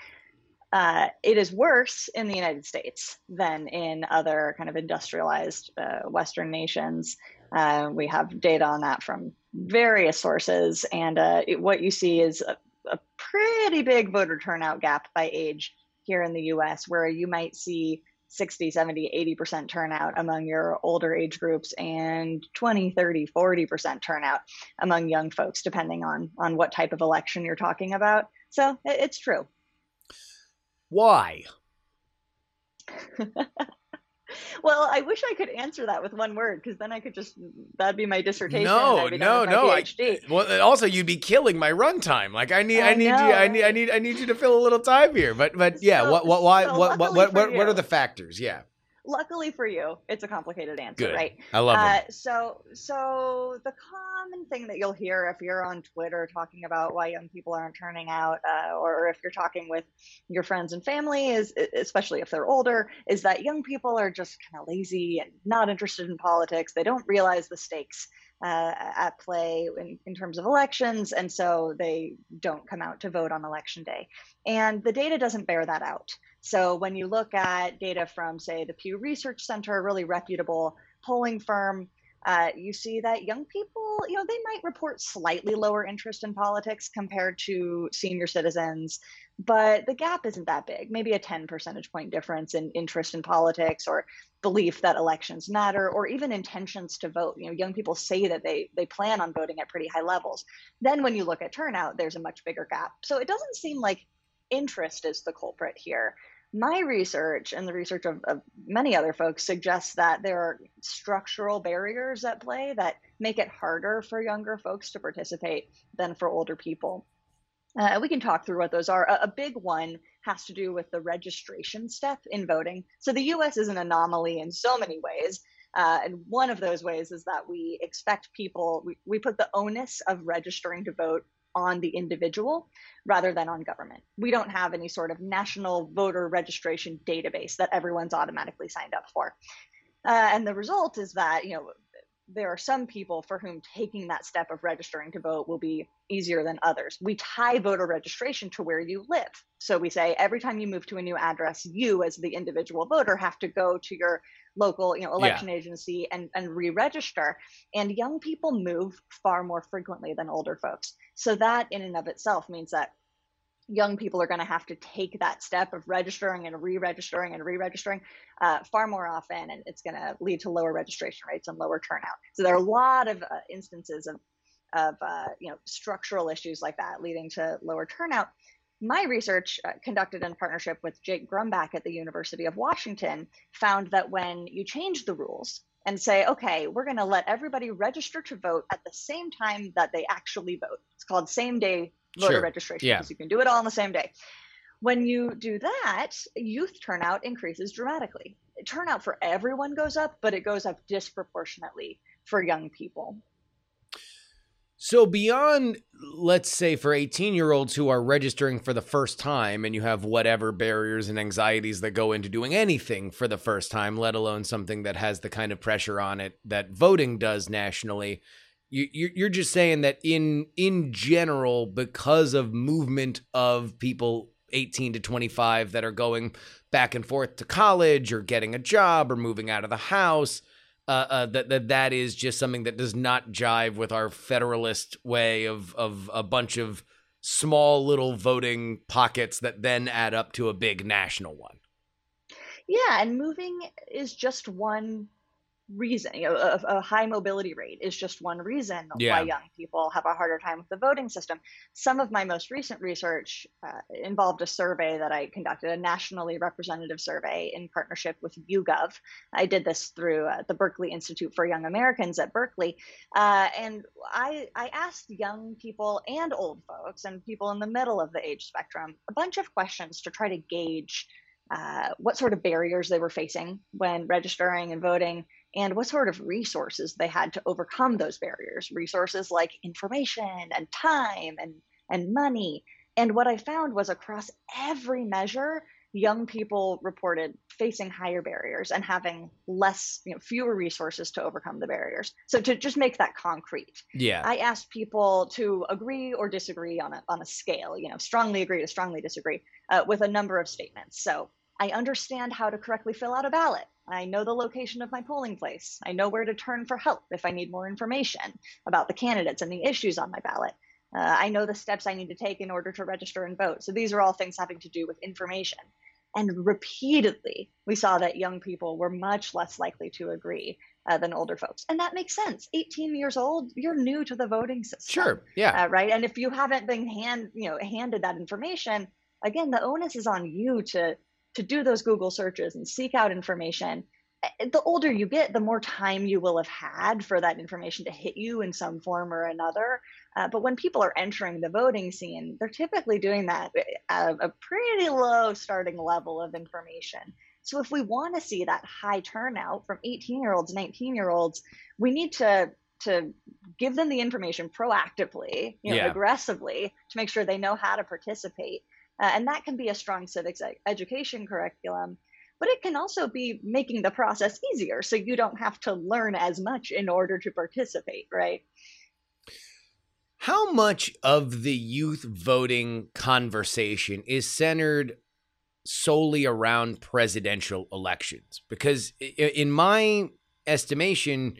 Uh, it is worse in the United States than in other kind of industrialized uh, Western nations. Uh, we have data on that from various sources, and uh, it, what you see is a, a, pretty big voter turnout gap by age here in the US, where you might see 60, 70, 80% turnout among your older age groups and 20, 30, 40% turnout among young folks, depending on, on what type of election you're talking about. So it, it's true. Why? well, I wish I could answer that with one word because then I could just that'd be my dissertation. No, no, no. I, well, also you'd be killing my runtime. Like I need, I, I need know. you, I need, I need, I need you to fill a little time here. But, but yeah, so, what, what, why, so what, what, what, what, what are the factors? Yeah. Luckily for you, it's a complicated answer, Good. right? I love uh. So, so the common thing that you'll hear if you're on Twitter talking about why young people aren't turning out, uh, or if you're talking with your friends and family, is especially if they're older, is that young people are just kind of lazy and not interested in politics. They don't realize the stakes uh, at play in, in terms of elections, and so they don't come out to vote on election day. And the data doesn't bear that out. So when you look at data from, say, the Pew Research Center, a really reputable polling firm, uh, you see that young people, you know, they might report slightly lower interest in politics compared to senior citizens, but the gap isn't that big. Maybe a 10 percentage point difference in interest in politics or belief that elections matter or even intentions to vote. You know, young people say that they they plan on voting at pretty high levels. Then when you look at turnout, there's a much bigger gap. So it doesn't seem like interest is the culprit here my research and the research of, of, many other folks suggests that there are structural barriers at play that make it harder for younger folks to participate than for older people. Uh, we can talk through what those are. A, a, big one has to do with the registration step in voting. So the US is an anomaly in so many ways. Uh, and one of those ways is that we expect people, we, we put the onus of registering to vote on the individual rather than on government. We don't have any sort of national voter registration database that everyone's automatically signed up for. Uh, and the result is that, you know, there are some people for whom taking that step of registering to vote will be easier than others. We tie voter registration to where you live. So we say every time you move to a new address, you as the individual voter have to go to your local, you know, election yeah. agency and, and re-register. And young people move far more frequently than older folks. So that in and of itself means that young people are going to have to take that step of registering and re-registering and re-registering uh, far more often and it's going to lead to lower registration rates and lower turnout so there are a lot of uh, instances of of uh, you know structural issues like that leading to lower turnout my research uh, conducted in partnership with jake grumbach at the university of washington found that when you change the rules and say, okay, we're going to let everybody register to vote at the same time that they actually vote. It's called same day voter sure. registration yeah. because you can do it all on the same day. When you do that, youth turnout increases dramatically. Turnout for everyone goes up, but it goes up disproportionately for young people. So, beyond, let's say, for 18 year olds who are registering for the first time, and you have whatever barriers and anxieties that go into doing anything for the first time, let alone something that has the kind of pressure on it that voting does nationally, you, you're just saying that in in general, because of movement of people 18 to 25 that are going back and forth to college or getting a job or moving out of the house, uh, uh, that, that that is just something that does not jive with our federalist way of of a bunch of small little voting pockets that then add up to a big national one. Yeah, and moving is just one reason you know, a, a, high mobility rate is just one reason yeah. why young people have a harder time with the voting system. Some of my most recent research uh, involved a survey that i conducted a nationally representative survey in partnership with YouGov. I did this through uh, the berkeley institute for young americans at berkeley. Uh, and I, I asked young people and old folks and people in the middle of the age spectrum a bunch of questions to try to gauge uh, what sort of barriers they were facing when registering and voting and what sort of resources they had to overcome those barriers. Resources like information and time and and money. And what i found was across every measure young people reported facing higher barriers and having less you know fewer resources to overcome the barriers. So to just make that concrete yeah. I asked people to agree or disagree on a, on a scale you know strongly agree to strongly disagree uh, with a number of statements. So i understand how to correctly fill out a ballot I know the location of my polling place. I know where to turn for help if I need more information about the candidates and the issues on my ballot. Uh, I know the steps I need to take in order to register and vote. So these are all things having to do with information. And repeatedly, we saw that young people were much less likely to agree uh, than older folks. And that makes sense. 18 years old, you're new to the voting system. Sure. Yeah. Uh, right. And if you haven't been hand, you know, handed that information, again, the onus is on you to to do those Google searches and seek out information. Eh, the older you get, the more time you will have had for that information to hit you in some form or another. Uh, but when people are entering the voting scene, they're typically doing that at a pretty low starting level of information. So if we want to see that high turnout from 18 year olds, 19 year olds, we need to to give them the information proactively, you know, Yeah. aggressively to make sure they know how to participate. Uh, and that can be a strong civics education curriculum, but it can also be making the process easier so you don't have to learn as much in order to participate, right? How much of the youth voting conversation is centered solely around presidential elections? Because in my estimation,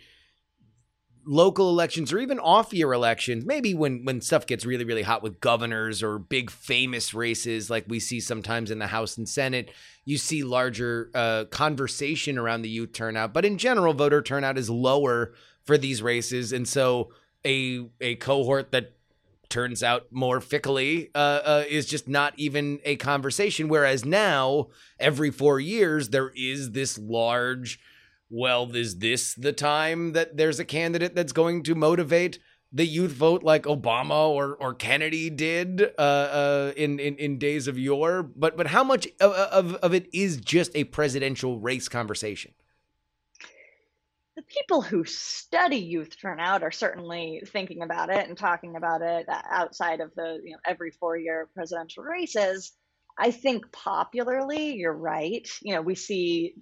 local elections or even off year elections, maybe when when stuff gets really really hot with governors or big famous races like we see sometimes in the House and Senate, you see larger uh, conversation around the youth turnout. But in general, voter turnout is lower for these races, and so a a cohort that turns out more fickly uh, uh, is just not even a conversation. Whereas now, every four years, there is this large. Well, is this the time that there's a candidate that's going to motivate the youth vote like Obama or or Kennedy did uh, uh, in, in in days of yore? But but how much of, of of it is just a presidential race conversation? the people who study youth turnout are certainly thinking about it and talking about it outside of the you know every four year presidential races i think popularly you're right you know we see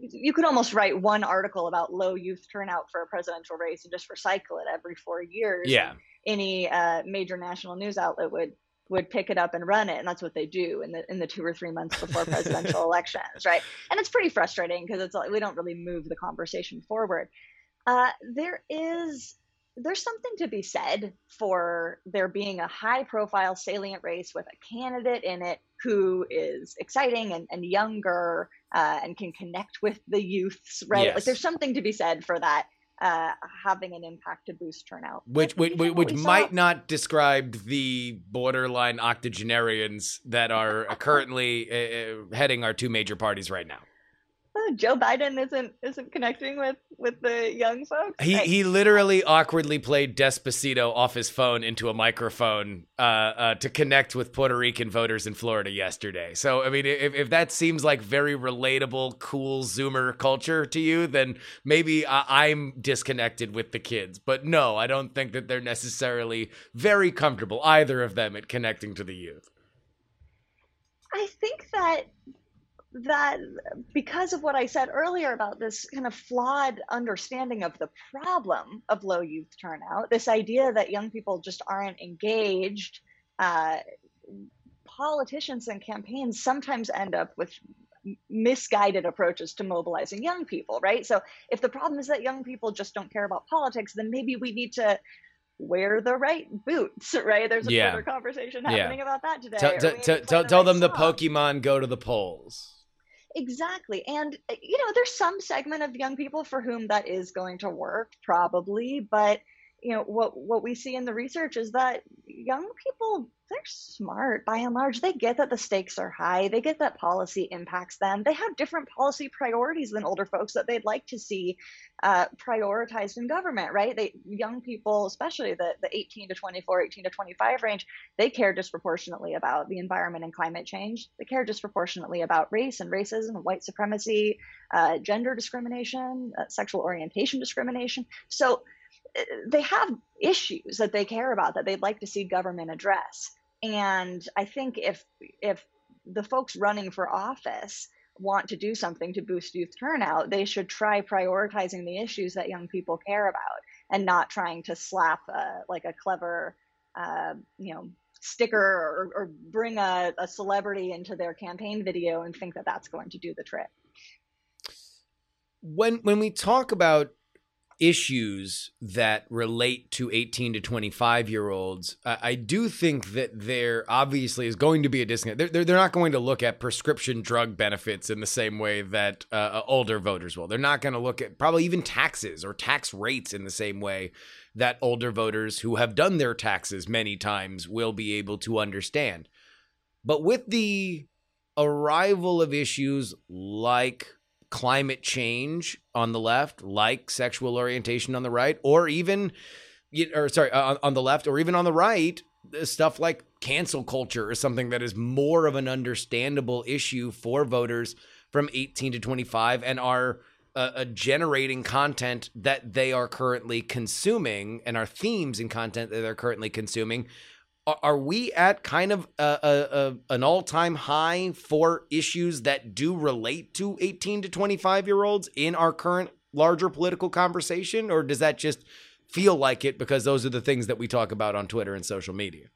you could almost write one article about low youth turnout for a presidential race and just recycle it every four years. Yeah. any uh, major national news outlet would would pick it up and run it and that's what they do in the in the two or three months before presidential elections right? And it's pretty frustrating because it's like we don't really move the conversation forward. Uh, there is there's something to be said for there being a high profile salient race with a candidate in it who is exciting and, and younger uh, and can connect with the youths right? Like there's something to be said for that uh, having an impact to boost turnout. Which which, which, which we saw- might not describe the borderline octogenarians that are currently uh, uh, heading our two major parties right now. Joe Biden isn't isn't connecting with with the young folks. He I- he literally awkwardly played Despacito off his phone into a microphone uh, uh, to connect with Puerto Rican voters in Florida yesterday. So I mean, if if that seems like very relatable, cool Zoomer culture to you, then maybe I, I'm disconnected with the kids. But no, I don't think that they're necessarily very comfortable either of them at connecting to the youth. I think that that because of what I said earlier about this kind of flawed understanding of the problem of low youth turnout, this idea that young people just aren't engaged, uh, politicians and campaigns sometimes end up with misguided approaches to mobilizing young people, right? So if the problem is that young people just don't care about politics, then maybe we need to wear the right boots, right? There's a Yeah. Conversation Yeah. happening about that today. Tell, tell, we tell, tell, the right them the. Pokemon go to the polls. Exactly. And, uh, you know, there's some segment of young people for whom that is going to work, probably. But, you know, what, what we see in the research is that young people, they're smart by and large. They get that the stakes are high, they get that policy impacts them. They have different policy priorities than older folks that they'd like to see uh, prioritized in government, right? They Young people, especially the, the 18 to 24, 18 to 25 range, they care disproportionately about the environment and climate change. They care disproportionately about race and racism, white supremacy, uh, gender discrimination, uh, sexual orientation discrimination. So they have issues that they care about that they'd like to see government address. And I think if if the folks running for office want to do something to boost youth turnout, they should try prioritizing the issues that young people care about and not trying to slap uh, like a clever, uh, you know, sticker or, or bring a, a celebrity into their campaign video and think that that's going to do the trick. when when we talk about issues that relate to 18 to 25 year olds I, I do think that there obviously is going to be a disconnect. They're, they're, they're not going to look at prescription drug benefits in the same way that uh, older voters will. They're not going to look at probably even taxes or tax rates in the same way that older voters who have done their taxes many times will be able to understand. But with the arrival of issues like climate change on the left, like sexual orientation on the right, or even, or sorry, uh, on, on the left, or even on the right, uh, stuff like cancel culture is something that is more of an understandable issue for voters from 18 to 25 and are uh, uh, generating content that they are currently consuming and are themes and content that they're currently consuming. Are, we at kind of a, a, a, an all time high for issues that do relate to 18 to 25 year olds in our current larger political conversation? Or does that just feel like it because those are the things that we talk about on Twitter and social media?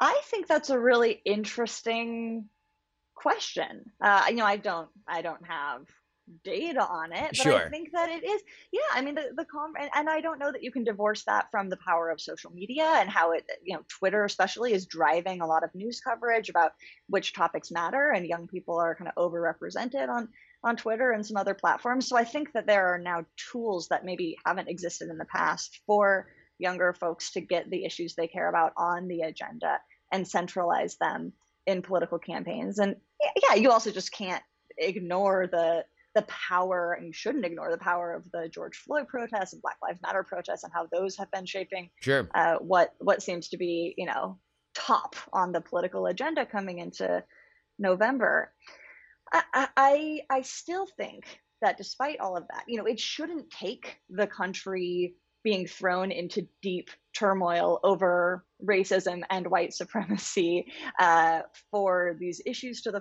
I think that's a really interesting question. Uh, you know, I don't, I don't have data on it, but Sure. I think that it is. Yeah, I mean, the the com, and, and I don't know that you can divorce that from the power of social media and how it, you know, Twitter especially is driving a lot of news coverage about which topics matter, and young people are kind of overrepresented on on Twitter and some other platforms. So I think that there are now tools that maybe haven't existed in the past for younger folks to get the issues they care about on the agenda and centralize them in political campaigns. And yeah, you also just can't ignore the the power, and you shouldn't ignore the power of the George Floyd protests and Black Lives Matter protests and how those have been shaping Sure. uh, what what seems to be you know top on the political agenda coming into November. I, I I I still think that despite all of that, you know, it shouldn't take the country being thrown into deep turmoil over racism and white supremacy uh, for these issues to the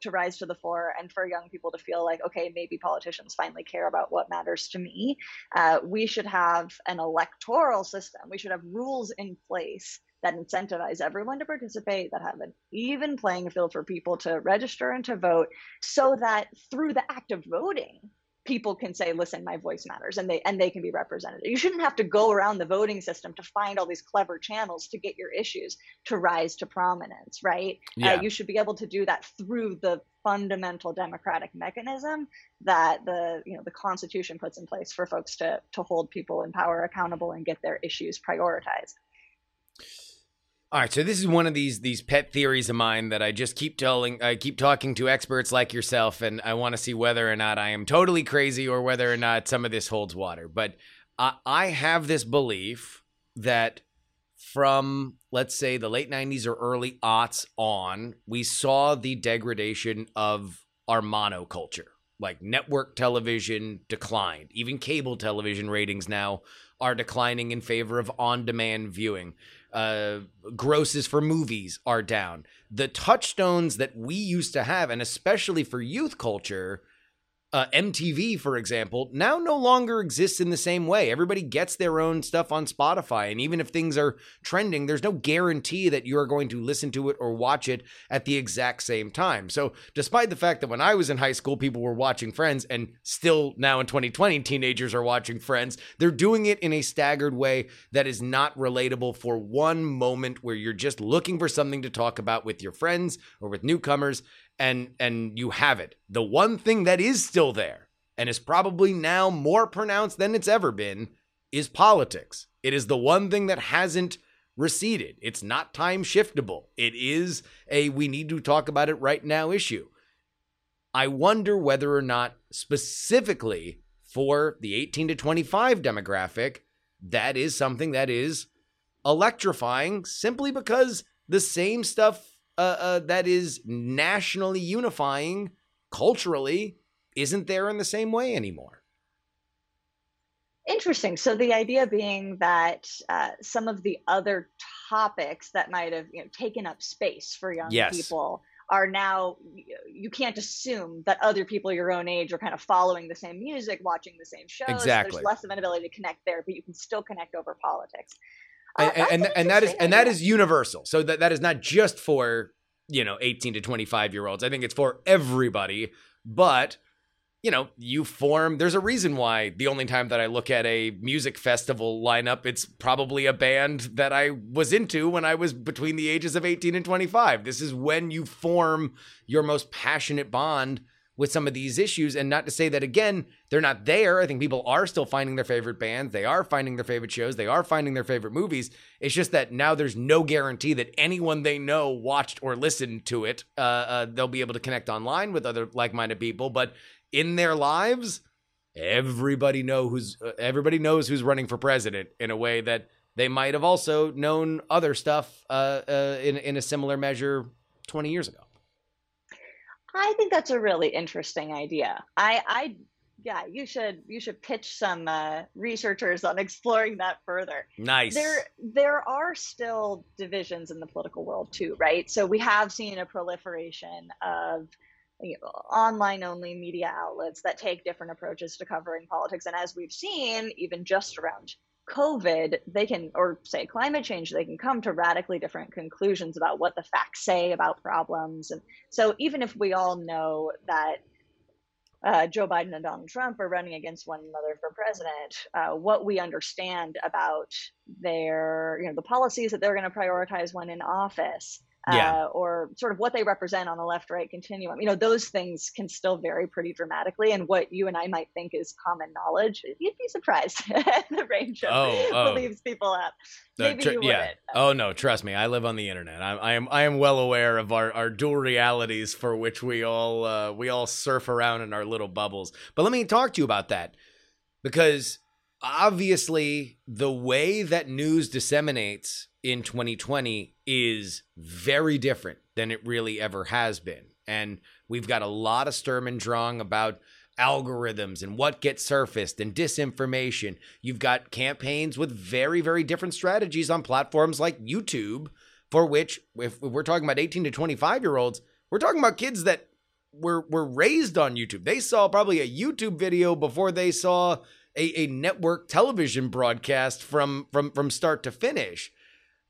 to rise to the fore, and for young people to feel like, okay, maybe politicians finally care about what matters to me. Uh, we should have an electoral system. We should have rules in place that incentivize everyone to participate, that have an even playing field for people to register and to vote, so that through the act of voting, people can say listen my voice matters and they and they can be represented. You shouldn't have to go around the voting system to find all these clever channels to get your issues to rise to prominence right? Yeah. uh, you should be able to do that through the fundamental democratic mechanism that the you know the constitution puts in place for folks to to hold people in power accountable and get their issues prioritized All right, so this is one of these these pet theories of mine that I just keep telling I keep talking to experts like yourself and I want to see whether or not I am totally crazy or whether or not some of this holds water. But I, I have this belief that from let's say the late 90s or early aughts on, we saw the degradation of our monoculture. Like network television declined. Even cable television ratings now are declining in favor of on-demand viewing uh, grosses for movies are down. The touchstones that we used to have, and especially for youth culture, uh, MTV, for example, now no longer exists in the same way. Everybody gets their own stuff on Spotify. And even if things are trending, there's no guarantee that you are going to listen to it or watch it at the exact same time. So, despite the fact that when I was in high school, people were watching Friends, and still now in 2020, teenagers are watching Friends, they're doing it in a staggered way that is not relatable for one moment where you're just looking for something to talk about with your friends or with newcomers and and you have it. The one thing that is still there and is probably now more pronounced than it's ever been is politics. It is the one thing that hasn't receded. It's not time shiftable. It is a we need to talk about it right now issue. I wonder whether or not specifically for the 18 to 25 demographic that is something that is electrifying simply because the same stuff uh, uh, that is nationally unifying culturally isn't there in the same way anymore. Interesting. So the idea being that uh, some of the other topics that might have you know, taken up space for young Yes. people are now you can't assume that other people your own age are kind of following the same music, watching the same shows. Exactly. There's less of an ability to connect there, but you can still connect over politics. Oh, and, and, and that is and that is universal. So that that is not just for you know 18 to 25 year olds. I think it's for everybody. But you know, you form. There's a reason why the only time that I look at a music festival lineup, it's probably a band that I was into when I was between the ages of 18 and 25. This is when you form your most passionate bond with some of these issues. And not to say that again, they're not there. I think people are still finding their favorite bands. They are finding their favorite shows. They are finding their favorite movies. It's just that now there's no guarantee that anyone they know watched or listened to it. Uh, uh, they'll be able to connect online with other like-minded people, but in their lives, everybody know who's uh, everybody knows who's running for president in a way that they might have also known other stuff uh, uh, in in a similar measure 20 years ago. I think that's a really interesting idea. I, I, yeah, you should you should pitch some uh, researchers on exploring that further. Nice. There, there are still divisions in the political world too, right? So we have seen a proliferation of you know, online only media outlets that take different approaches to covering politics, and as we've seen, even just around COVID, they can, or say climate change, they can come to radically different conclusions about what the facts say about problems. And so, even if we all know that uh, Joe Biden and Donald Trump are running against one another for president, uh, what we understand about their, you know, the policies that they're going to prioritize when in office, Yeah. uh, or sort of what they represent on the left right continuum. You know, those things can still vary pretty dramatically. And what you and I might think is common knowledge, you'd be surprised at the range of Oh, oh. beliefs people have. Uh, Maybe tr- you yeah. wouldn't. Oh no, trust me. I live on the internet. I, I am I am well aware of our, our dual realities for which we all uh, we all surf around in our little bubbles. But let me talk to you about that because obviously the way that news disseminates in 2020 is very different than it really ever has been. And we've got a lot of Sturm and Drang about algorithms and what gets surfaced and disinformation. You've got campaigns with very, very different strategies on platforms like YouTube, for which, if we're talking about 18 to 25 year olds, we're talking about kids that were, were raised on YouTube. They saw probably a YouTube video before they saw a, a network television broadcast from, from, from start to finish.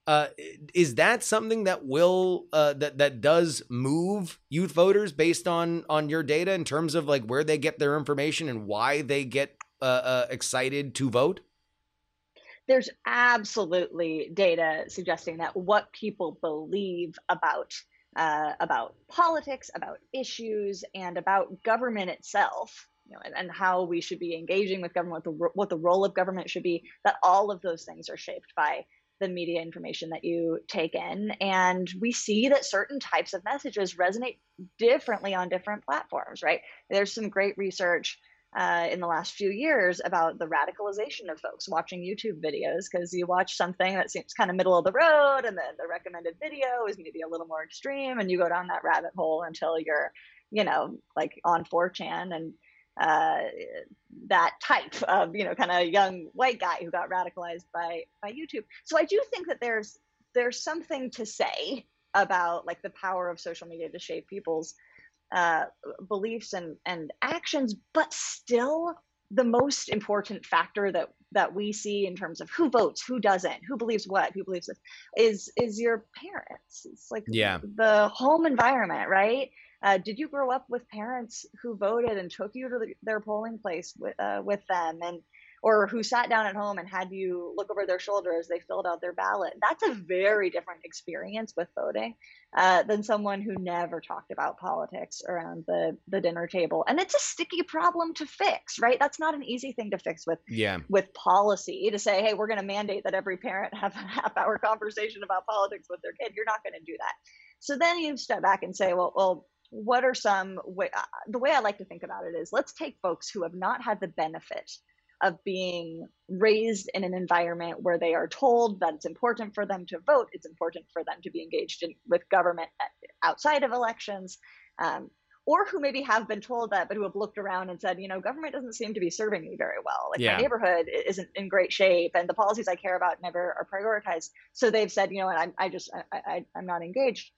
Uh, is that something that will uh, that that does move youth voters based on on your data in terms of like where they get their information and why they get uh, uh, excited to vote? there's absolutely data suggesting that what people believe about uh, about politics, about issues, and about government itself, you know, and, and how we should be engaging with government, what the, what the role of government should be, that all of those things are shaped by the media information that you take in. And we see that certain types of messages resonate differently on different platforms, right? There's some great research uh, in the last few years about the radicalization of folks watching YouTube videos because you watch something that seems kind of middle of the road and then the recommended video is maybe a little more extreme and you go down that rabbit hole until you're, you know, like on 4chan and uh, that type of, you know, kind of young white guy who got radicalized by by YouTube. So I do think that there's there's something to say about like the power of social media to shape people's uh, beliefs and and actions, but still the most important factor that that we see in terms of who votes, who doesn't, who believes what, who believes this, is is your parents. It's like Yeah. the home environment, right? Uh, did you grow up with parents who voted and took you to the, their polling place with uh, with them, and or who sat down at home and had you look over their shoulder as they filled out their ballot? That's a very different experience with voting uh, than someone who never talked about politics around the the dinner table, and it's a sticky problem to fix, right? That's not an easy thing to fix with Yeah. with policy to say, hey, we're going to mandate that every parent have a half hour conversation about politics with their kid. You're not going to do that. So then you step back and say, well, well, what are some way? Uh, the way I like to think about it is, let's take folks who have not had the benefit of being raised in an environment where they are told that it's important for them to vote, it's important for them to be engaged in, with government uh, outside of elections. Um, or who maybe have been told that, but who have looked around and said, you know, government doesn't seem to be serving me very well. Like Yeah. my neighborhood isn't in great shape, and the policies I care about never are prioritized. So they've said, you know, what, I, I just, I, I, I'm not engaged.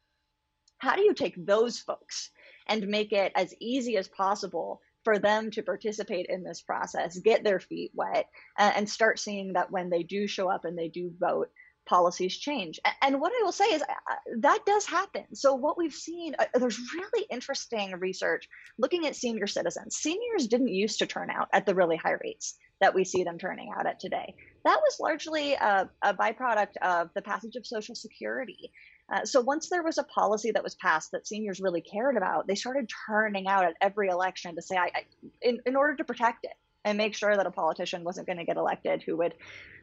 How do you take those folks and make it as easy as possible for them to participate in this process, get their feet wet, uh, and start seeing that when they do show up and they do vote, policies change. And what I will say is uh, that does happen. So, what we've seen, uh, there's really interesting research looking at senior citizens. Seniors didn't used to turn out at the really high rates that we see them turning out at today. That was largely a, a byproduct of the passage of Social Security. Uh, so once there was a policy that was passed that seniors really cared about, they started turning out at every election to say, I, I in, in order to protect it and make sure that a politician wasn't going to get elected who would,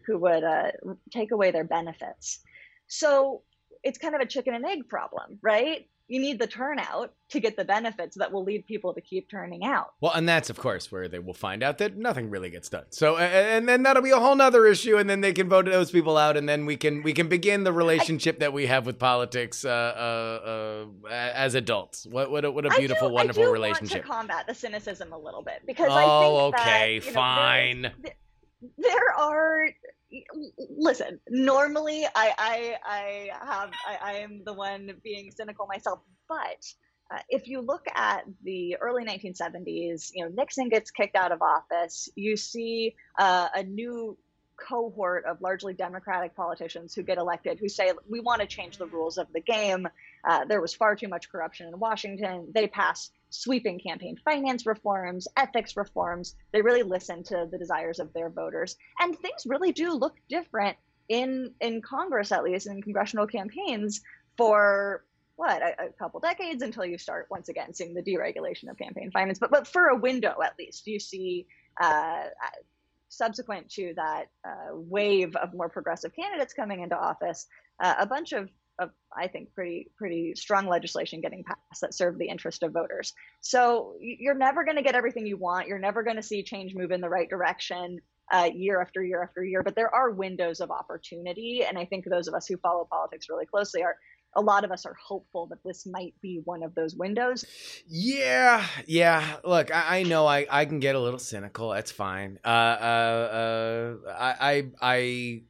who would uh, take away their benefits. So it's kind of a chicken and egg problem, right? You need the turnout to get the benefits that will lead people to keep turning out. Well, and that's of course where they will find out that nothing really gets done. So, and then that'll be a whole nother issue, and then they can vote those people out, and then we can we can begin the relationship I, that we have with politics uh, uh, uh, as adults. What what a, what a beautiful, do, wonderful relationship. to combat the cynicism a little bit because oh, I think okay, that, you know, fine. There, there are listen normally i i i have i, I am the one being cynical myself but uh, if you look at the early 1970s you know nixon gets kicked out of office. You see uh, a new cohort of largely democratic politicians who get elected who say we want to change the rules of the game. Uh, there was far too much corruption in washington. They pass sweeping campaign finance reforms, ethics reforms. They really listen to the desires of their voters. And things really do look different in in Congress, at least in congressional campaigns, for what a, a, couple decades until you start once again seeing the deregulation of campaign finance. But but for a window, at least, you see. Uh, subsequent to that uh, wave of more progressive candidates coming into office, uh, a bunch of of I think pretty pretty strong legislation getting passed that serve the interest of voters. So you're never going to get everything you want. You're never going to see change move in the right direction uh, year after year after year. But there are windows of opportunity, and I think those of us who follow politics really closely are. A lot of us are hopeful that this might be one of those windows. Yeah, yeah. Look, I, I know I, I can get a little cynical. That's fine. Uh, uh, uh, I, I, I,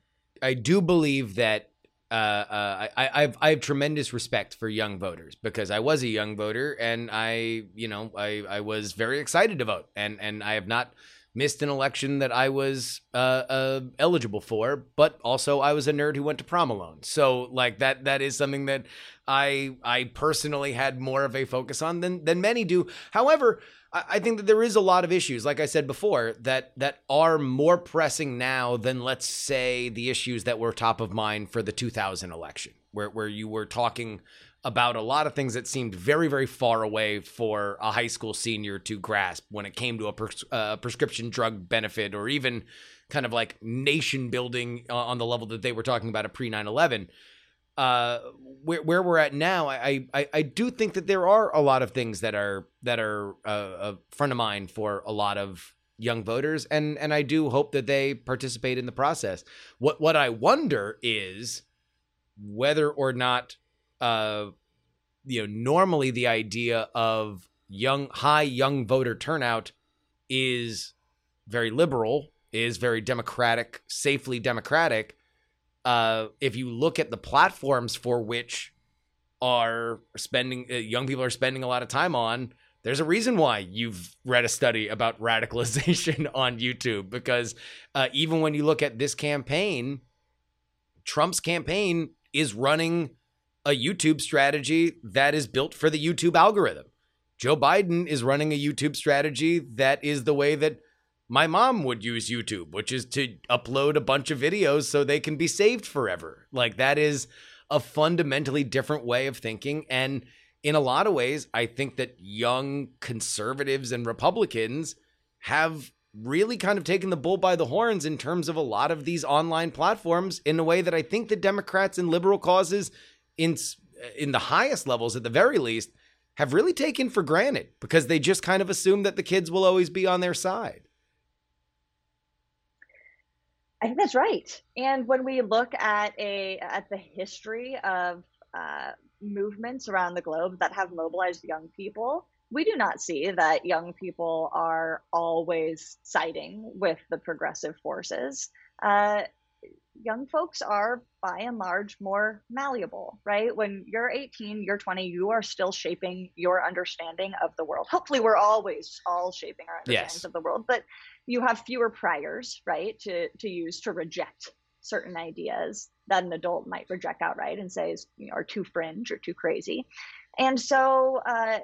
I do believe that uh, uh, I, I've I have tremendous respect for young voters because I was a young voter and I you know I, I was very excited to vote and and I have not missed an election that I was uh, uh, eligible for, but also I was a nerd who went to prom alone. So like that that is something that I I personally had more of a focus on than than many do. However, I think that there is a lot of issues, like I said before, that that are more pressing now than let's say the issues that were top of mind for the 2000 election, where where you were talking about a lot of things that seemed very very far away for a high school senior to grasp when it came to a uh, prescription drug benefit or even kind of like nation building uh, on the level that they were talking about at pre 9/11 uh, where where we're at now, I, I I do think that there are a lot of things that are that are uh, a front of mind for a lot of young voters, and and I do hope that they participate in the process. What what I wonder is whether or not, uh, you know, normally the idea of young high young voter turnout is very liberal, is very democratic, safely democratic uh, if you look at the platforms for which are spending uh, young people are spending a lot of time on there's a reason why you've read a study about radicalization on YouTube because uh, even when you look at this campaign, Trump's campaign is running a YouTube strategy that is built for the YouTube algorithm. Joe Biden is running a YouTube strategy that is the way that my mom would use YouTube, which is to upload a bunch of videos so they can be saved forever. Like that is a fundamentally different way of thinking. And in a lot of ways, I think that young conservatives and Republicans have really kind of taken the bull by the horns in terms of a lot of these online platforms in a way that I think the Democrats and liberal causes in uh, in the highest levels at the very least have really taken for granted because they just kind of assume that the kids will always be on their side. I think that's right. And when we look at a at the history of uh, movements around the globe that have mobilized young people, we do not see that young people are always siding with the progressive forces. Uh, young folks are by and large more malleable, right? When you're 18, you're 20, you are still shaping your understanding of the world. Hopefully, we're always all shaping our understandings yes. of the world, but you have fewer priors, right, to to use to reject certain ideas that an adult might reject outright and say is you know, are too fringe or too crazy. And so, uh,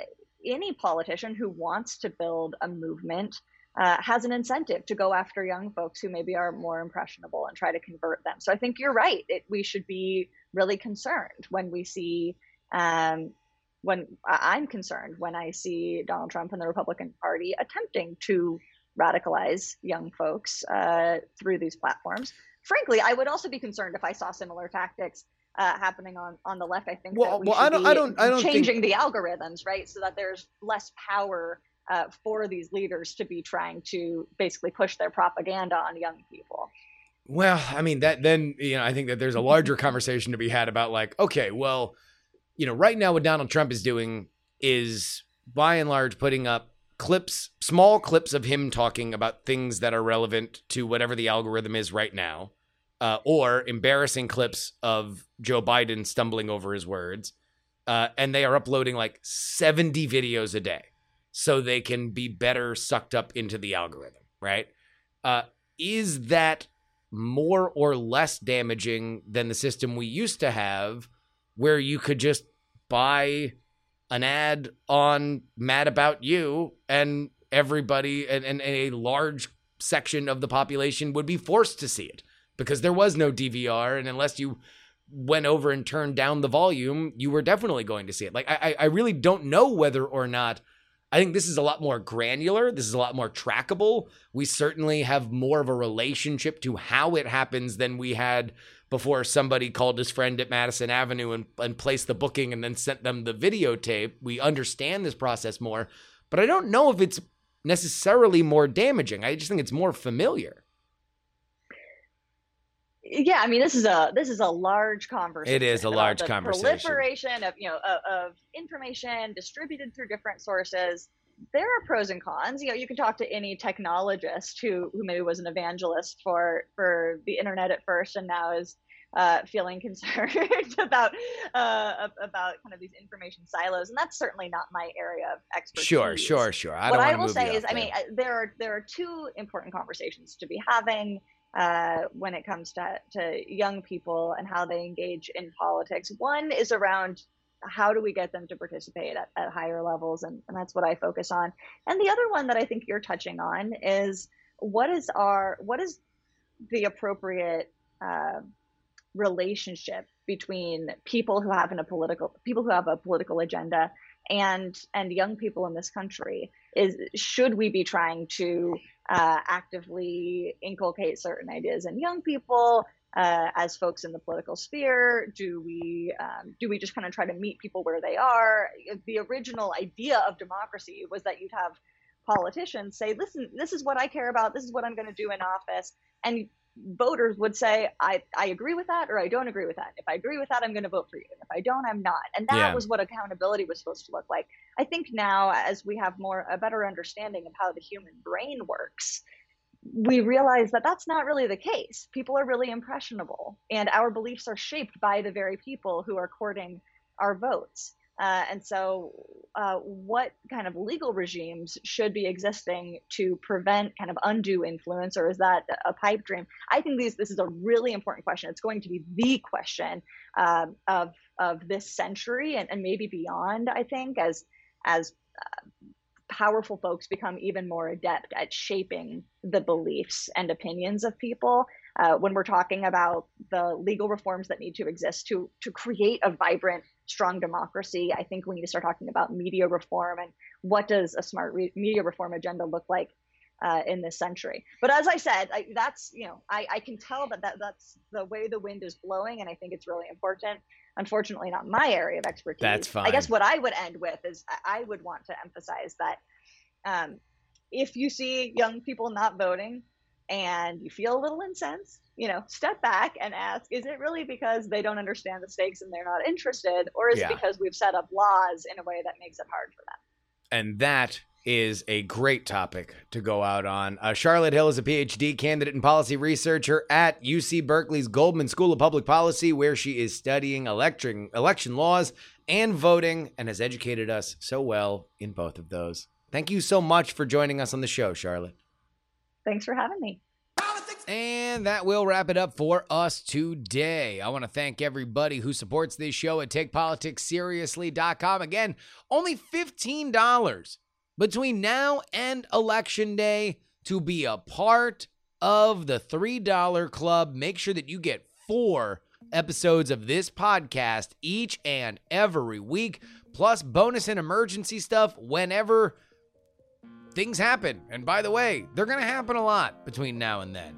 any politician who wants to build a movement uh, has an incentive to go after young folks who maybe are more impressionable and try to convert them. So I think you're right. It, we should be really concerned when we see. Um, when I'm concerned when I see Donald Trump and the Republican Party attempting to radicalize young folks uh, through these platforms. Frankly, I would also be concerned if I saw similar tactics uh, happening on on the left. I think Well- that we well, should I don't- be I don't- I don't think- changing the algorithms, right, so that there's less power uh, for these leaders to be trying to basically push their propaganda on young people. Well, I mean that then you know I think that there's a larger conversation to be had about like okay, well, you know, right now what Donald Trump is doing is by and large putting up clips, small clips of him talking about things that are relevant to whatever the algorithm is right now, uh, or embarrassing clips of Joe Biden stumbling over his words, uh, and they are uploading like 70 videos a day so they can be better sucked up into the algorithm, right? Uh, is that more or less damaging than the system we used to have where you could just buy an ad on Mad About You and everybody and, and, a large section of the population would be forced to see it because there was no DVR and unless you went over and turned down the volume, you were definitely going to see it. Like I, I really don't know whether or not I think this is a lot more granular. This is a lot more trackable. We certainly have more of a relationship to how it happens than we had before somebody called his friend at Madison Avenue and, and placed the booking and then sent them the videotape. We understand this process more, but I don't know if it's necessarily more damaging. I just think it's more familiar. yeah i mean this is a this is a large conversation It is a large the conversation. proliferation of you know of, of information distributed through different sources there are pros and cons you know you can talk to any technologist who who maybe was an evangelist for for the internet at first and now is uh, feeling concerned about uh, about kind of these information silos, and that's certainly not my area of expertise. Sure, sure, sure. I what I will say is, I mean, there are there are two important conversations to be having uh, when it comes to to young people and how they engage in politics. One is around how do we get them to participate at, at higher levels, and, and that's what I focus on. And the other one that I think you're touching on is what is our what is the appropriate uh, relationship between people who have a political people who have a political agenda and and young people in this country is should we be trying to uh, actively inculcate certain ideas in young people uh, as folks in the political sphere? Do we um, do we just kind of try to meet people where they are? The original idea of democracy was that you'd have politicians say listen this is what i care about. This is what i'm going to do in office. And voters would say I, I agree with that or i don't agree with that. If i agree with that i'm going to vote for you. And if i don't i'm not. And that Yeah. was what accountability was supposed to look like. I think now as we have more a better understanding of how the human brain works we realize that that's not really the case. People are really impressionable and our beliefs are shaped by the very people who are courting our votes uh, and so, uh, what kind of legal regimes should be existing to prevent kind of undue influence, or is that a pipe dream? I think these, this is a really important question. It's going to be the question um, of of this century and, and maybe beyond. I think as as uh, powerful folks become even more adept at shaping the beliefs and opinions of people. Uh, when we're talking about the legal reforms that need to exist to to create a vibrant, strong democracy, I think we need to start talking about media reform and what does a smart re- media reform agenda look like uh, in this century. But as I said, I, that's you know I, I can tell that, that that's the way the wind is blowing, and I think it's really important. Unfortunately, not my area of expertise. That's fine. I guess what I would end with is I- I would want to emphasize that um, if you see young people not voting and you feel a little incensed, you know, step back and ask, is it really because they don't understand the stakes and they're not interested, or is Yeah. it because we've set up laws in a way that makes it hard for them? And that is a great topic to go out on. Uh, Charlotte Hill is a PhD candidate and policy researcher at UC Berkeley's Goldman School of Public Policy, where she is studying election, election laws and voting and has educated us so well in both of those. Thank you so much for joining us on the show, Charlotte. Thanks for having me. And that will wrap it up for us today. I want to thank everybody who supports this show at takepoliticsseriously.com. Again, only $15 between now and election day to be a part of the $3 club. Make sure that you get four episodes of this podcast each and every week, plus bonus and emergency stuff whenever things happen. And by the way, they're going to happen a lot between now and then.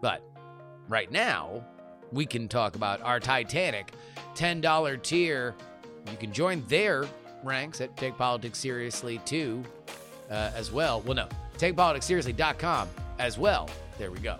But right now, we can talk about our Titanic $10 tier. You can join their ranks at Take Politics Seriously too, uh, as well. Well, no, TakePoliticsSeriously.com as well. There we go.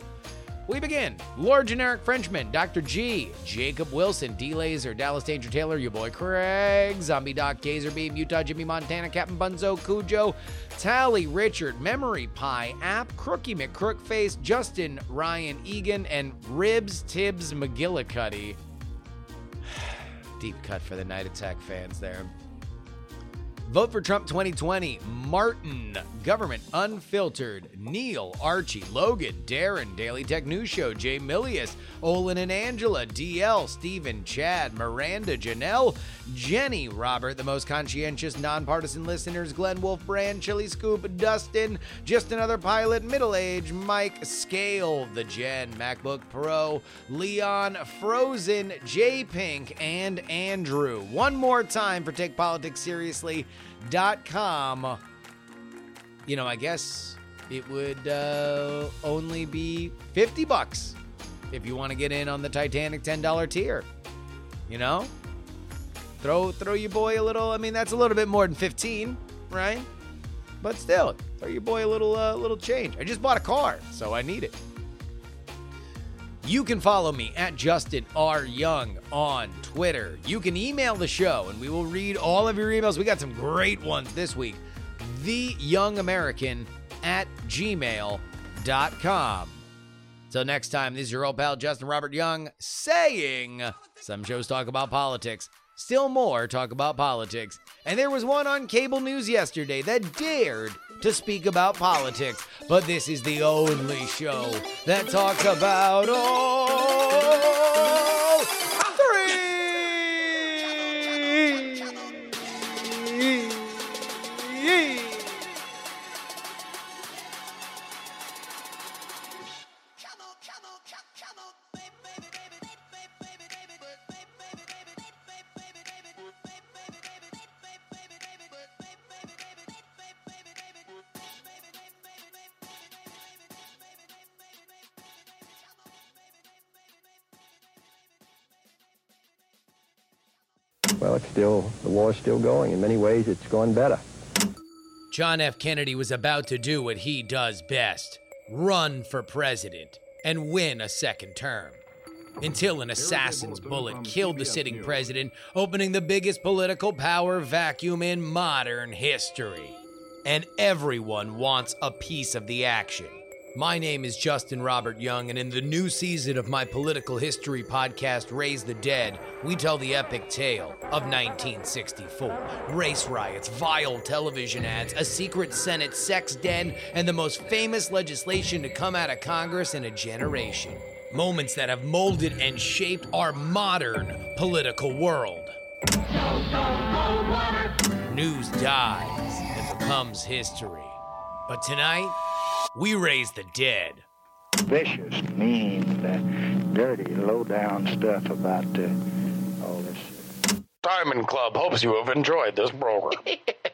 We begin. Lord Generic Frenchman, Dr. G, Jacob Wilson, D Laser, Dallas Danger Taylor, your boy Craig, Zombie Doc, Gazer Beam, Utah Jimmy Montana, Captain Bunzo, Cujo, Tally, Richard, Memory Pie, App, Crookie McCrookface, Justin, Ryan Egan, and Ribs Tibbs McGillicuddy. Deep cut for the Night Attack fans there. Vote for Trump 2020. Martin, Government Unfiltered, Neil, Archie, Logan, Darren, Daily Tech News Show, Jay Milius, Olin and Angela, DL, Stephen, Chad, Miranda, Janelle, Jenny, Robert, the most conscientious, nonpartisan listeners, Glenn Wolf, Brand, Chili Scoop, Dustin, Just Another Pilot, Middle Age, Mike, Scale, The Gen, MacBook Pro, Leon, Frozen, J Pink, and Andrew. One more time for Take Politics Seriously com. You know, I guess it would uh, only be 50 bucks if you want to get in on the Titanic $10 tier. You know? Throw throw your boy a little, I mean that's a little bit more than 15, right? But still, throw your boy a little uh, little change. I just bought a car, so I need it. You can follow me at Justin R. Young on Twitter. You can email the show and we will read all of your emails. We got some great ones this week. The Young American at gmail.com. Till next time, this is your old pal Justin Robert Young saying some shows talk about politics, still more talk about politics. And there was one on cable news yesterday that dared to speak about politics, but this is the only show that talks about all still, the war's still going. In many ways, it's going better. John F. Kennedy was about to do what he does best run for president and win a second term. Until an assassin's bullet killed the sitting president, opening the biggest political power vacuum in modern history. And everyone wants a piece of the action. My name is Justin Robert Young, and in the new season of my political history podcast, Raise the Dead, we tell the epic tale of 1964. Race riots, vile television ads, a secret Senate sex den, and the most famous legislation to come out of Congress in a generation. Moments that have molded and shaped our modern political world. News dies and becomes history. But tonight, we raise the dead. Vicious, mean, uh, dirty, low-down stuff about uh, all this. Diamond Club hopes you have enjoyed this program.